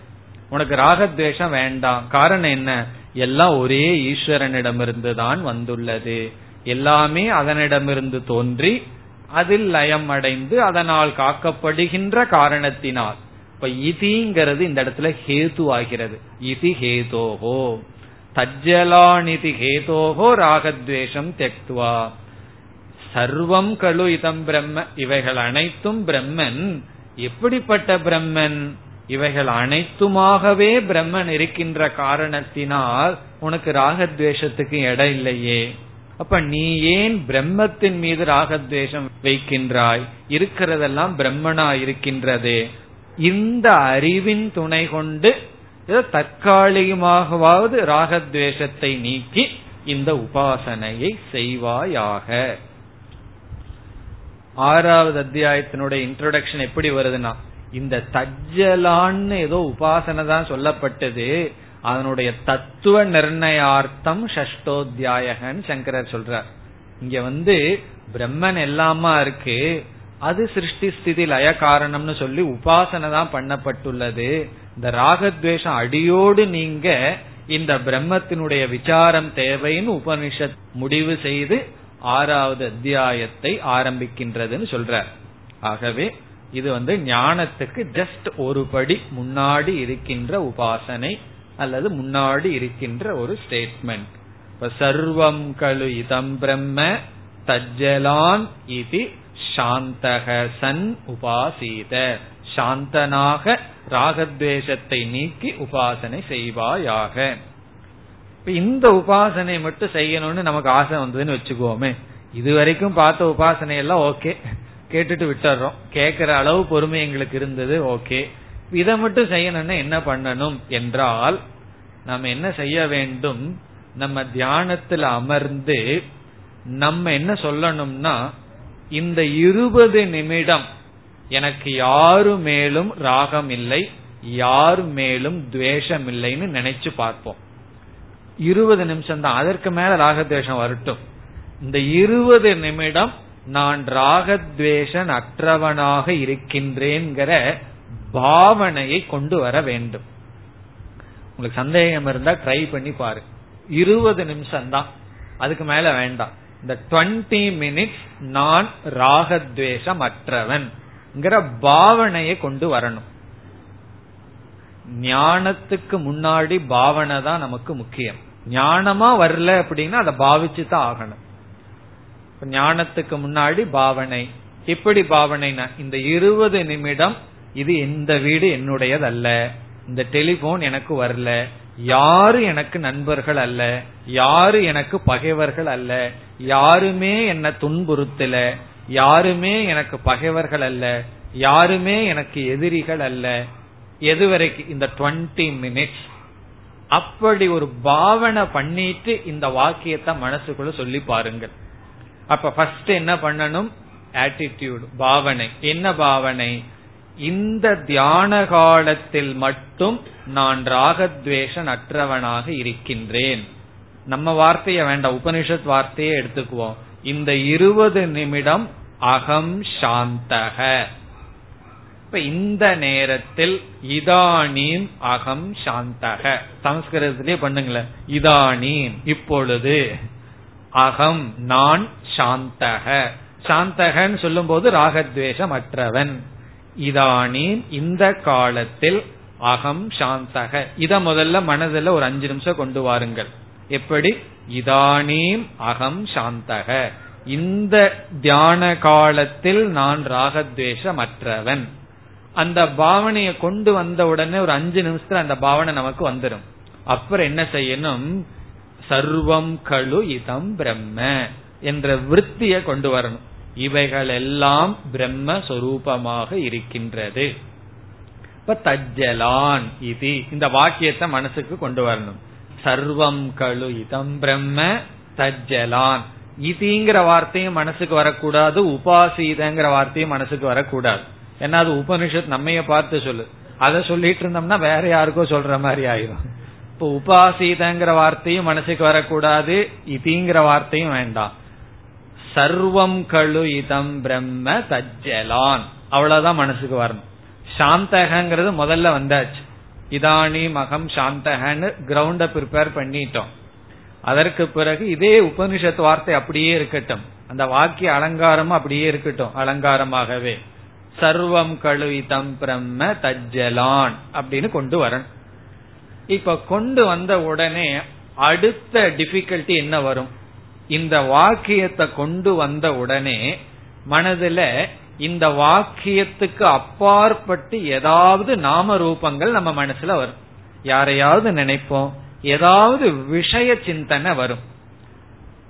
உனக்கு ராகத்வேஷம் வேண்டாம். காரணம் என்ன? எல்லாம் ஒரே ஈஸ்வரனிடமிருந்து தான் வந்துள்ளது. எல்லாமே அதனிடமிருந்து தோன்றி அதில் லயம் அடைந்து அதனால் காக்கப்படுகின்ற காரணத்தினால். இப்ப இதிங்கிறது இந்த இடத்துல ஹேது ஆகிறது. இதி ஹேதோகோ தஜ்ஜலானிதி ஹேதோஹோ ராகத்வேஷம் தெக்துவா. சர்வம் கழு இதம் பிரம்ம. இவைகள் அனைத்தும் பிரம்மன். எப்படிப்பட்ட பிரம்மன்? இவைகள் அனைத்துமாகவே பிரம்மன் இருக்கின்ற காரணத்தினால் உனக்கு ராகத்வேஷத்துக்கு இடம் இல்லையே. அப்ப நீ ஏன் பிரம்மத்தின் மீது ராகத்வேஷம் வைக்கின்றாய்? இருக்கிறதெல்லாம் பிரம்மனா இருக்கின்றதே. இந்த அறிவின் துணை கொண்டு தற்காலிகமாகவாவது ராகத்வேஷத்தை நீக்கி இந்த உபாசனையை செய்வாயாக. ஆறாவது அத்தியாயத்தினுடைய இன்ட்ரோடக்ஷன் எப்படி வருதுன்னா இந்த தஜ்ஜலான்னு ஏதோ உபாசனை தான் சொல்லப்பட்டது. அதனுடைய தத்துவ நிர்ணயார்த்தம் ஷஷ்டோத்தியாயகன் சங்கரர் சொல்றார். இங்க வந்து பிரம்மன் எல்லாமா இருக்கு. அது சிருஷ்டி ஸ்திதி லய காரணம்னு சொல்லி உபாசனை தான் பண்ணப்பட்டுள்ளது. இந்த ராகத்வேஷம் அடியோடு நீங்க இந்த பிரம்மத்தினுடைய விசாரம் தேவைன்னு உபனிஷத் முடிவு செய்து ஆறாவது அத்தியாயத்தை ஆரம்பிக்கின்றதுன்னு சொல்றார். ஆகவே இது வந்து ஞானத்துக்கு ஜஸ்ட் ஒரு படி முன்னாடி இருக்கின்ற உபாசனை அல்லது முன்னாடி இருக்கின்ற ஒரு ஸ்டேட்மெண்ட் இப்ப சர்வம் கழு இதம் பிரம்ம தஜ்ஜலான் இது சாந்தக சன் உபாசீத. சாந்தனாக ராகத்வேஷத்தை நீக்கி உபாசனை செய்வாயாக. இந்த உபாசனை மட்டும் செய்யணும்னு நமக்கு ஆசை வந்ததுன்னு வச்சுக்கோமே. இது வரைக்கும் பார்த்த உபாசனை எல்லாம் ஓகே. கேட்டுட்டு விட்டுறோம். கேட்கிற அளவு பொறுமை எங்களுக்கு இருந்தது ஓகே. இதை மட்டும் செய்யணும்னா என்ன பண்ணணும் என்றால் நம்ம என்ன செய்ய வேண்டும்? நம்ம தியானத்தில் அமர்ந்து நம்ம என்ன சொல்லணும்னா இந்த இருபது நிமிடம் எனக்கு யாரு மேலும் ராகம் இல்லை யார் மேலும் துவேஷம் இல்லைன்னு நினைச்சு பார்ப்போம். இருபது நிமிஷம் தான் அதற்கு மேல ராகத்வேஷம் வரட்டும். இந்த இருபது நிமிடம் நான் ராகத்வேஷன் அற்றவனாக இருக்கின்றேங்கிற பாவனையை கொண்டு வர வேண்டும். உங்களுக்கு சந்தேகம் இருந்தா ட்ரை பண்ணி பாரு. இருபது நிமிஷம் தான் அதுக்கு மேல வேண்டாம். இந்த டுவெண்ட்டி மினிட்ஸ் நான் ராகத்வேஷம் அற்றவன் பாவனையை கொண்டு வரணும். ஞானத்துக்கு முன்னாடி பாவனை தான் நமக்கு முக்கியம். ஞானமா வரல அப்படின்னா அதை பாவிச்சு தான் ஆகணும் ஞானத்துக்கு முன்னாடி பாவனை. எப்படி பாவனைனா இந்த இருபது நிமிடம் இது இந்த வீடு என்னுடையதல்ல. இந்த டெலிபோன் எனக்கு வரல. யாரு எனக்கு நண்பர்கள் அல்ல. யாரு எனக்கு பகைவர்கள் அல்ல. யாருமே என்ன துன்புறுத்தல. யாருமே எனக்கு பகைவர்கள் அல்ல. யாருமே எனக்கு எதிரிகள் அல்ல. எதுவரைக்கும் இந்த டுவெண்ட்டி மினிட்ஸ் அப்படி ஒரு பாவனை பண்ணிட்டு இந்த வாக்கியத்தை மனசுக்குள்ள சொல்லி பாருங்கள். அப்ப ஃபர்ஸ்ட் என்ன பண்ணணும்? ஆட்டிடியூட் பாவனை. என்ன பாவனை? இந்த தியான காலத்தில் மட்டும் நான் ராகத்வேஷன் அற்றவனாக இருக்கின்றேன். நம்ம வார்த்தைய வேண்டாம் உபனிஷத் வார்த்தையே எடுத்துக்குவோம். இந்த இருபது நிமிடம் அகம் சாந்தக. இப்ப இந்த நேரத்தில் இதானீம் அகம் சாந்தக. சமஸ்கிருதத்திலே பண்ணுங்களேன். இதானீம். இப்பொழுது அகம் நான் சாந்தக. சாந்தகன்னு சொல்லும் போது ராகத்வேஷம் அற்றவன் இதானீம் இந்த காலத்தில் அகம் சாந்தக. இத முதல்ல மனதில் ஒரு அஞ்சு நிமிஷம் கொண்டு வாருங்கள். எப்படி? இதானீம் அகம் சாந்தக. இந்த தியான காலத்தில் நான் ராகத்வேஷமற்றவன். அந்த பாவனையை கொண்டு வந்த உடனே ஒரு அஞ்சு நிமிஷத்துல அந்த பாவனை நமக்கு வந்துடும் அப்புறம் என்ன செய்யணும்? சர்வம் கழு இதம் பிரம்ம என்ற விற்த்திய கொண்டு வரணும். இவைகள் எல்லாம் பிரம்மஸ்வரூபமாக இருக்கின்றது. இப்ப தஜ்ஜலான் இது இந்த வாக்கியத்தை மனசுக்கு கொண்டு வரணும். சர்வம் கழு இதம் பிரம்ம தஜ்ஜலான். இதுங்கிற வார்த்தையும் மனசுக்கு வரக்கூடாது உபாசீதங்கிற வார்த்தையும் மனசுக்கு வரக்கூடாது. ஏன்னா அது உபனிஷத் நம்மைய பார்த்து சொல்லு. அதை சொல்லிட்டு இருந்தோம்னா வேற யாருக்கோ சொல்ற மாதிரி ஆயிரும். இப்போ உபாசீதங்கிற வார்த்தையும் மனசுக்கு வரக்கூடாது இதிங்கிற வார்த்தையும் வேண்டாம். சர்வம் கழு இதம் பிரம்ம தஜ்ஜலான். அவ்வளவுதான் மனசுக்கு வரணும். சாந்தகங்கிறது முதல்ல வந்தாச்சு. இதானி மகம் சாந்தகன்னு கிரவுண்ட ப்ரிப்பேர் பண்ணிட்டோம். அதற்கு பிறகு இதே உபனிஷத் வார்த்தை அப்படியே இருக்கட்டும். அந்த வாக்கிய அலங்காரமும் அப்படியே இருக்கட்டும் அலங்காரமாகவே. சர்வம் கழு இதம் பிரம்ம தஜ்ஜலான் அப்படின்னு கொண்டு வரணும். இப்ப கொண்டு வந்த உடனே அடுத்த டிஃபிகல்ட்டி என்ன வரும்? இந்த வாக்கியத்தை கொண்டு வந்த உடனே மனதுல இந்த வாக்கியத்துக்கு அப்பாற்பட்டு ஏதாவது நாம ரூபங்கள் நம்ம மனசுல வரும். யாரையாவது நினைப்போம். ஏதாவது விஷய சிந்தனை வரும்.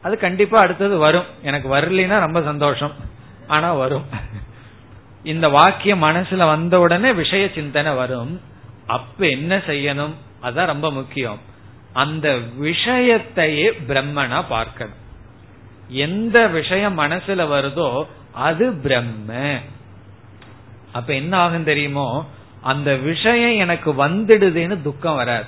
அது கண்டிப்பா அடுத்தது வரும். எனக்கு வரலைன்னா ரொம்ப சந்தோஷம். ஆனா வரும். இந்த வாக்கியம் மனசுல வந்த உடனே விஷய சிந்தனை வரும். அப்ப என்ன செய்யணும்? அதான் ரொம்ப முக்கியம். அந்த விஷயத்தையே பிரம்மனா பார்க்கணும். எந்த விஷயம் மனசுல வருதோ அது பிரம்ம. அப்ப என்ன ஆகும் தெரியுமோ? அந்த விஷயம் எனக்கு வந்துடுதுன்னு துக்கம் வராது.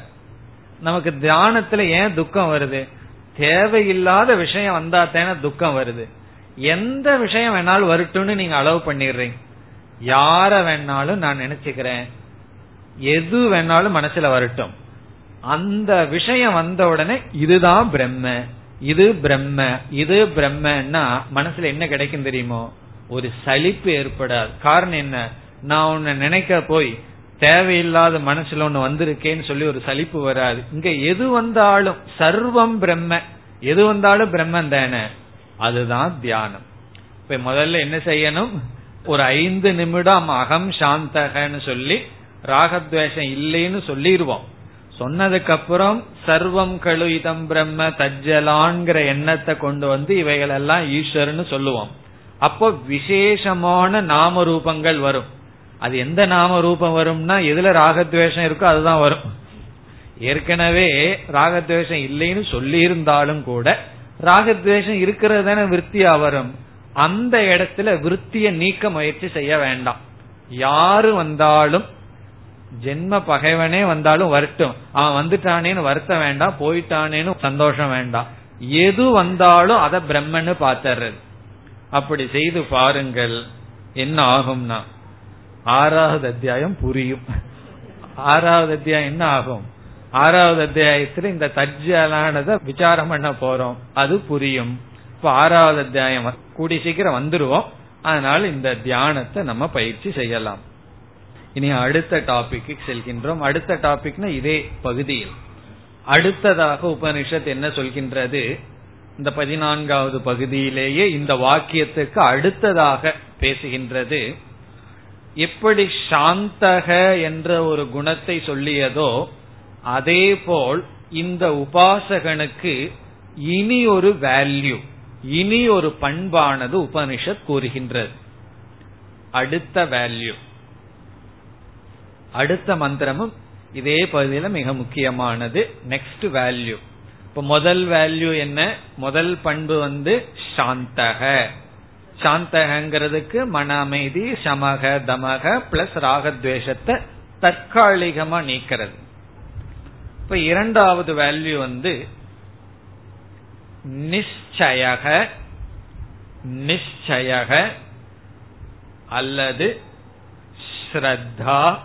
நமக்கு தியானத்துல ஏன் துக்கம் வருது? தேவையில்லாத விஷயம் வந்தா தானே துக்கம் வருது. எந்த விஷயம் வேணாலும் வரட்டும்னு நீங்க அளவு பண்ணிடுறீங்க. யார வேணாலும் நான் நினைச்சுக்கிறேன். எது வேணாலும் மனசுல வரட்டும். அந்த விஷயம் வந்த உடனே இதுதான் பிரம்ம இது பிரம்ம இது பிரம்மன்னா மனசுல என்ன கிடைக்கும் தெரியுமோ? ஒரு சலிப்பு ஏற்படாது. காரணம் என்ன? நான் உன்னை நினைக்க போய் தேவையில்லாத மனசுல ஒண்ணு வந்திருக்கேன்னு சொல்லி ஒரு சலிப்பு வராது. இங்க எது வந்தாலும் சர்வம் பிரம்ம. எது வந்தாலும் பிரம்மன் தானே. அதுதான் தியானம். இப்ப முதல்ல என்ன செய்யணும்? ஒரு ஐந்து நிமிடம் அகம் சாந்தகன்னு சொல்லி ராகத்வேஷம் இல்லைன்னு சொல்லிடுவோம் சொன்னதுக்கு அப்புறம் சர்வம் கழு இதம் பிரம்ம தஜ்ஜலான்கிற எண்ணத்தை கொண்டு வந்து இவைகள் எல்லாம் ஈஸ்வரன்னு சொல்லுவோம். அப்போ விசேஷமான நாம ரூபங்கள் வரும். அது எந்த நாம ரூபம் வரும்னா எதுல ராகத்வேஷம் இருக்கோ அதுதான் வரும். ஏற்கனவே ராகத்வேஷம் இல்லைன்னு சொல்லி இருந்தாலும் கூட ராகத்வேஷம் இருக்கிறது தானே விற்த்தியா வரும். அந்த இடத்துல விருத்திய நீக்க முயற்சி செய்ய வேண்டாம். யாரு வந்தாலும் ஜென்ம பகைவனே வந்தாலும் வருட்டும். அவன் வந்துட்டானேன்னு வருத்த வேண்டாம் போயிட்டானேன்னு சந்தோஷம் வேண்டாம். எது வந்தாலும் அத பிரம்மன்னு பாத்துறது அப்படி செய்து பாருங்கள் என்ன ஆகும்னா ஆறாவது அத்தியாயம் புரியும். ஆறாவது அத்தியாயம் என்ன ஆகும்? ஆறாவது அத்தியாயத்துல இந்த தஜ்ஜலானத விசாரம் பண்ண போறோம். அது புரியும். இப்ப ஆறாவது அத்தியாயம் கூடி சீக்கிரம் வந்துருவோம். அதனால இந்த தியானத்தை நம்ம பயிற்சி செய்யலாம். இனி அடுத்த டாபிக்கு செல்கின்றோம். அடுத்த டாபிக்னா இதே பகுதியில். அடுத்ததாக உபனிஷத் என்ன சொல்கின்றது? இந்த பதினான்காவது பகுதியிலேயே இந்த வாக்கியத்துக்கு அடுத்ததாக பேசுகின்றது. எப்படி சாந்தக என்ற ஒரு குணத்தை சொல்லியதோ அதே போல் இந்த உபாசகனுக்கு இனி ஒரு வேல்யூ இனி ஒரு பண்பானது உபனிஷத் கூறுகின்றது. அடுத்த வேல்யூ அடுத்த மந்திரமும் இதே பகுதியில மிக முக்கியமானது. நெக்ஸ்ட் வேல்யூ இப்ப முதல் வேல்யூ என்ன? முதல் பண்பு வந்து சாந்தக. சாந்தகங்கிறதுக்கு மன அமைதி சமக தமக பிளஸ் ராகத்வேஷத்தை தற்காலிகமா நீக்கிறது. இப்ப இரண்டாவது வேல்யூ வந்து நிச்சயக நிச்சயக அல்லது ஸ்ரத்தா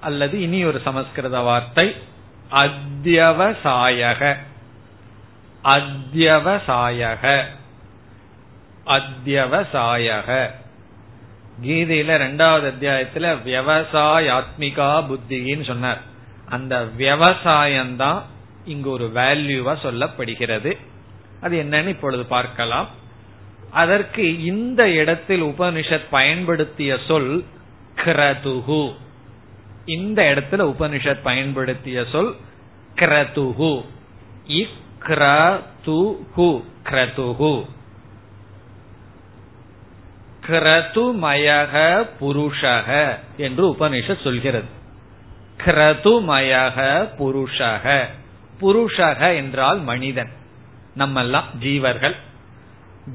அல்லது இனி ஒரு சமஸ்கிருத வார்த்தை அத்தியவசாயக அத்தியவசாயக அத்தியவசாயக. கீதையில ரெண்டாவது அத்தியாயத்துல விவசாயாத்மிகா புத்தின்னு சொன்னார். அந்த விவசாயம்தான் இங்கு ஒரு வேல்யூவா சொல்லப்படுகிறது. அது என்னன்னு இப்பொழுது பார்க்கலாம். அதற்கு இந்த இடத்தில் உபனிஷத் பயன்படுத்திய சொல் கிரதுகு இந்த இடத்துல உபனிஷத் பயன்படுத்திய சொல் கிரதுகு இக்ரதுகு கிரதுகு கிரதுமயக புருஷக என்று உபனிஷத் சொல்கிறது. கிரதுமயக புருஷக. புருஷக என்றால் மனிதன். நம்மெல்லாம் ஜீவர்கள்.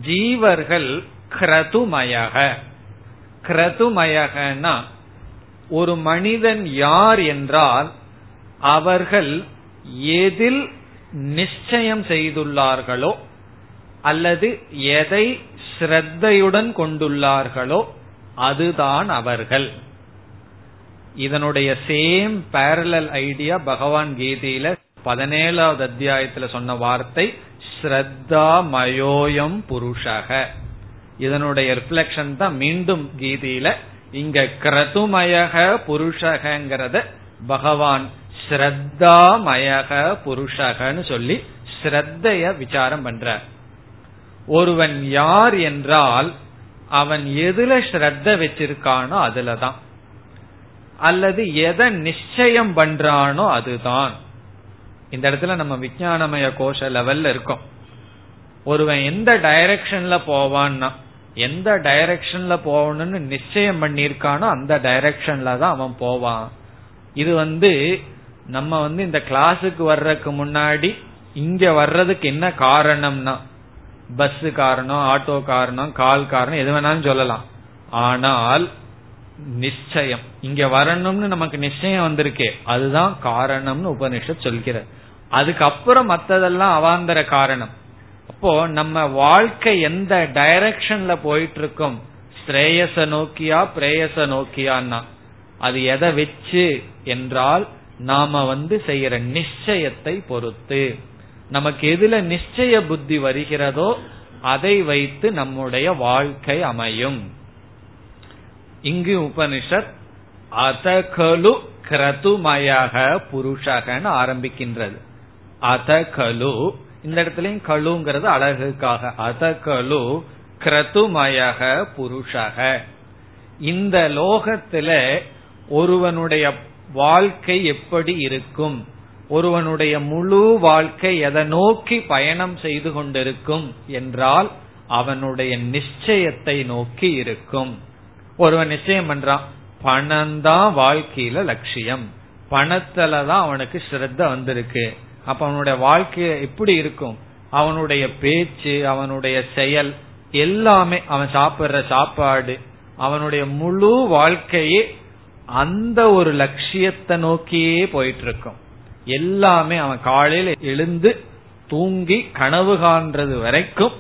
ஜீவர்கள் கிரதுமயக. கிரதுமயகனா ஒரு மனிதன் யார் என்றால் அவர்கள் எதில் நிச்சயம் செய்துள்ளார்களோ அல்லது எதை ஸ்ரத்தையுடன் கொண்டுள்ளார்களோ அதுதான் அவர்கள். இதனுடைய சேம் பேரலல் ஐடியா பகவான் கீதையில பதினேழாவது அத்தியாயத்துல சொன்ன வார்த்தை ஸ்ரத்தா மயோயம் புருஷக. இதனுடைய ரிஃப்ளெக்ஷன் தான் மீண்டும் கீதையில இங்க கிரதுமயக புருஷகங்கிறத பகவான் ஸ்ரத்தாமயக புருஷகன்னு சொல்லி ஸ்ரத்தைய விசாரம் பண்ற ஒருவன் யார் என்றால் அவன் எதுல ஸ்ரத்த வச்சிருக்கானோ அதுலதான். அல்லது எதை நிச்சயம் பண்றானோ அதுதான். இந்த இடத்துல நம்ம விஞ்ஞானமய கோஷ லெவல்ல இருக்கோம். ஒருவன் எந்த டைரக்ஷன்ல போவான்னா எந்த டைரக்ஷன்ல போகணும்னு நிச்சயம் பண்ணிருக்கானோ அந்த டைரக்ஷன்ல தான் அவன் போவான். இது வந்து நம்ம வந்து இந்த கிளாஸுக்கு வர்றதுக்கு முன்னாடி இங்க வர்றதுக்கு என்ன காரணம்னா பஸ் காரணம் ஆட்டோ காரணம் கால் காரணம் எது வேணாலும் சொல்லலாம். ஆனால் நிச்சயம். இங்க வரணும்னு நமக்கு நிச்சயம் வந்திருக்கே. அதுதான் காரணம்னு உபனிஷத் சொல்கிறேன் அதுக்கப்புறம் மத்ததெல்லாம் அவாந்தர காரணம். அப்போ நம்ம வாழ்க்கை எந்த டைரக்ஷன்ல போயிட்டு இருக்கோம் ஸ்ரேயச நோக்கியா பிரேயச நோக்கியான்னா? அது எதை வச்சு என்றால் நாம வந்து செய்யற நிச்சயத்தை பொறுத்து. நமக்கு எதுல நிச்சய புத்தி வருகிறதோ அதை வைத்து நம்முடைய வாழ்க்கை அமையும். இங்கு உபனிஷத் அதகலு கிரதுமயக புருஷகன் ஆரம்பிக்கின்றது. அத கலு இந்த இடத்துலயும் கழுங்கிறது அழகுக்காக. அதகலு கிரதுமயக புருஷக. இந்த லோகத்துல ஒருவனுடைய வாழ்க்கை எப்படி இருக்கும்? ஒருவனுடைய முழு வாழ்க்கை எதை நோக்கி பயணம் செய்து கொண்டிருக்கும் என்றால் அவனுடைய நிச்சயத்தை நோக்கி இருக்கும். ஒருவன் நிச்சயம் பண்றான். பணம் தான் வாழ்க்கையில லட்சியம். பணத்துல தான் அவனுக்கு ஸ்ரத்த வந்திருக்கு. அப்ப அவனுடைய வாழ்க்கை எப்படி இருக்கும்? அவனுடைய பேச்சு அவனுடைய செயல் எல்லாமே அவன் சாப்பிடுற சாப்பாடு அவனுடைய முழு வாழ்க்கையே அந்த ஒரு லட்சியத்தை நோக்கியே போயிட்டு இருக்கும் எல்லாமே அவன் காலையில எழுந்து தூங்கி கனவு காண்றது வரைக்கும்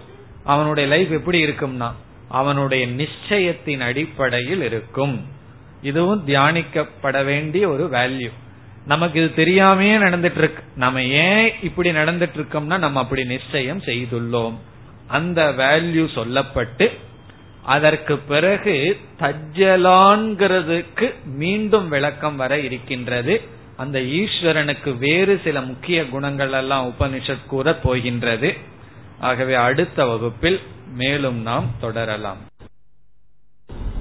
அவனுடைய லைஃப் எப்படி இருக்கும்னா அவனுடைய நிச்சயத்தின் அடிப்படையில் இருக்கும். இதுவும் தியானிக்கப்பட வேண்டிய ஒரு வேல்யூ நமக்கு இது தெரியாமே நடந்துட்டு இருக்கு நம்ம ஏன் இப்படி நடந்துட்டு இருக்கோம்னா நம்ம அப்படி நிச்சயம் செய்துள்ளோம். அந்த வேல்யூ சொல்லப்பட்டு அதற்கு பிறகு தஜ்ஜலான்கிறதுக்கு மீண்டும் விளக்கம் வர இருக்கின்றது. அந்த ஈஸ்வரனுக்கு வேறு சில முக்கிய குணங்கள் எல்லாம் உபனிஷத் கூற போகின்றது. ஆகவே அடுத்த வகுப்பில் மேலும் நாம் தொடரலாம்.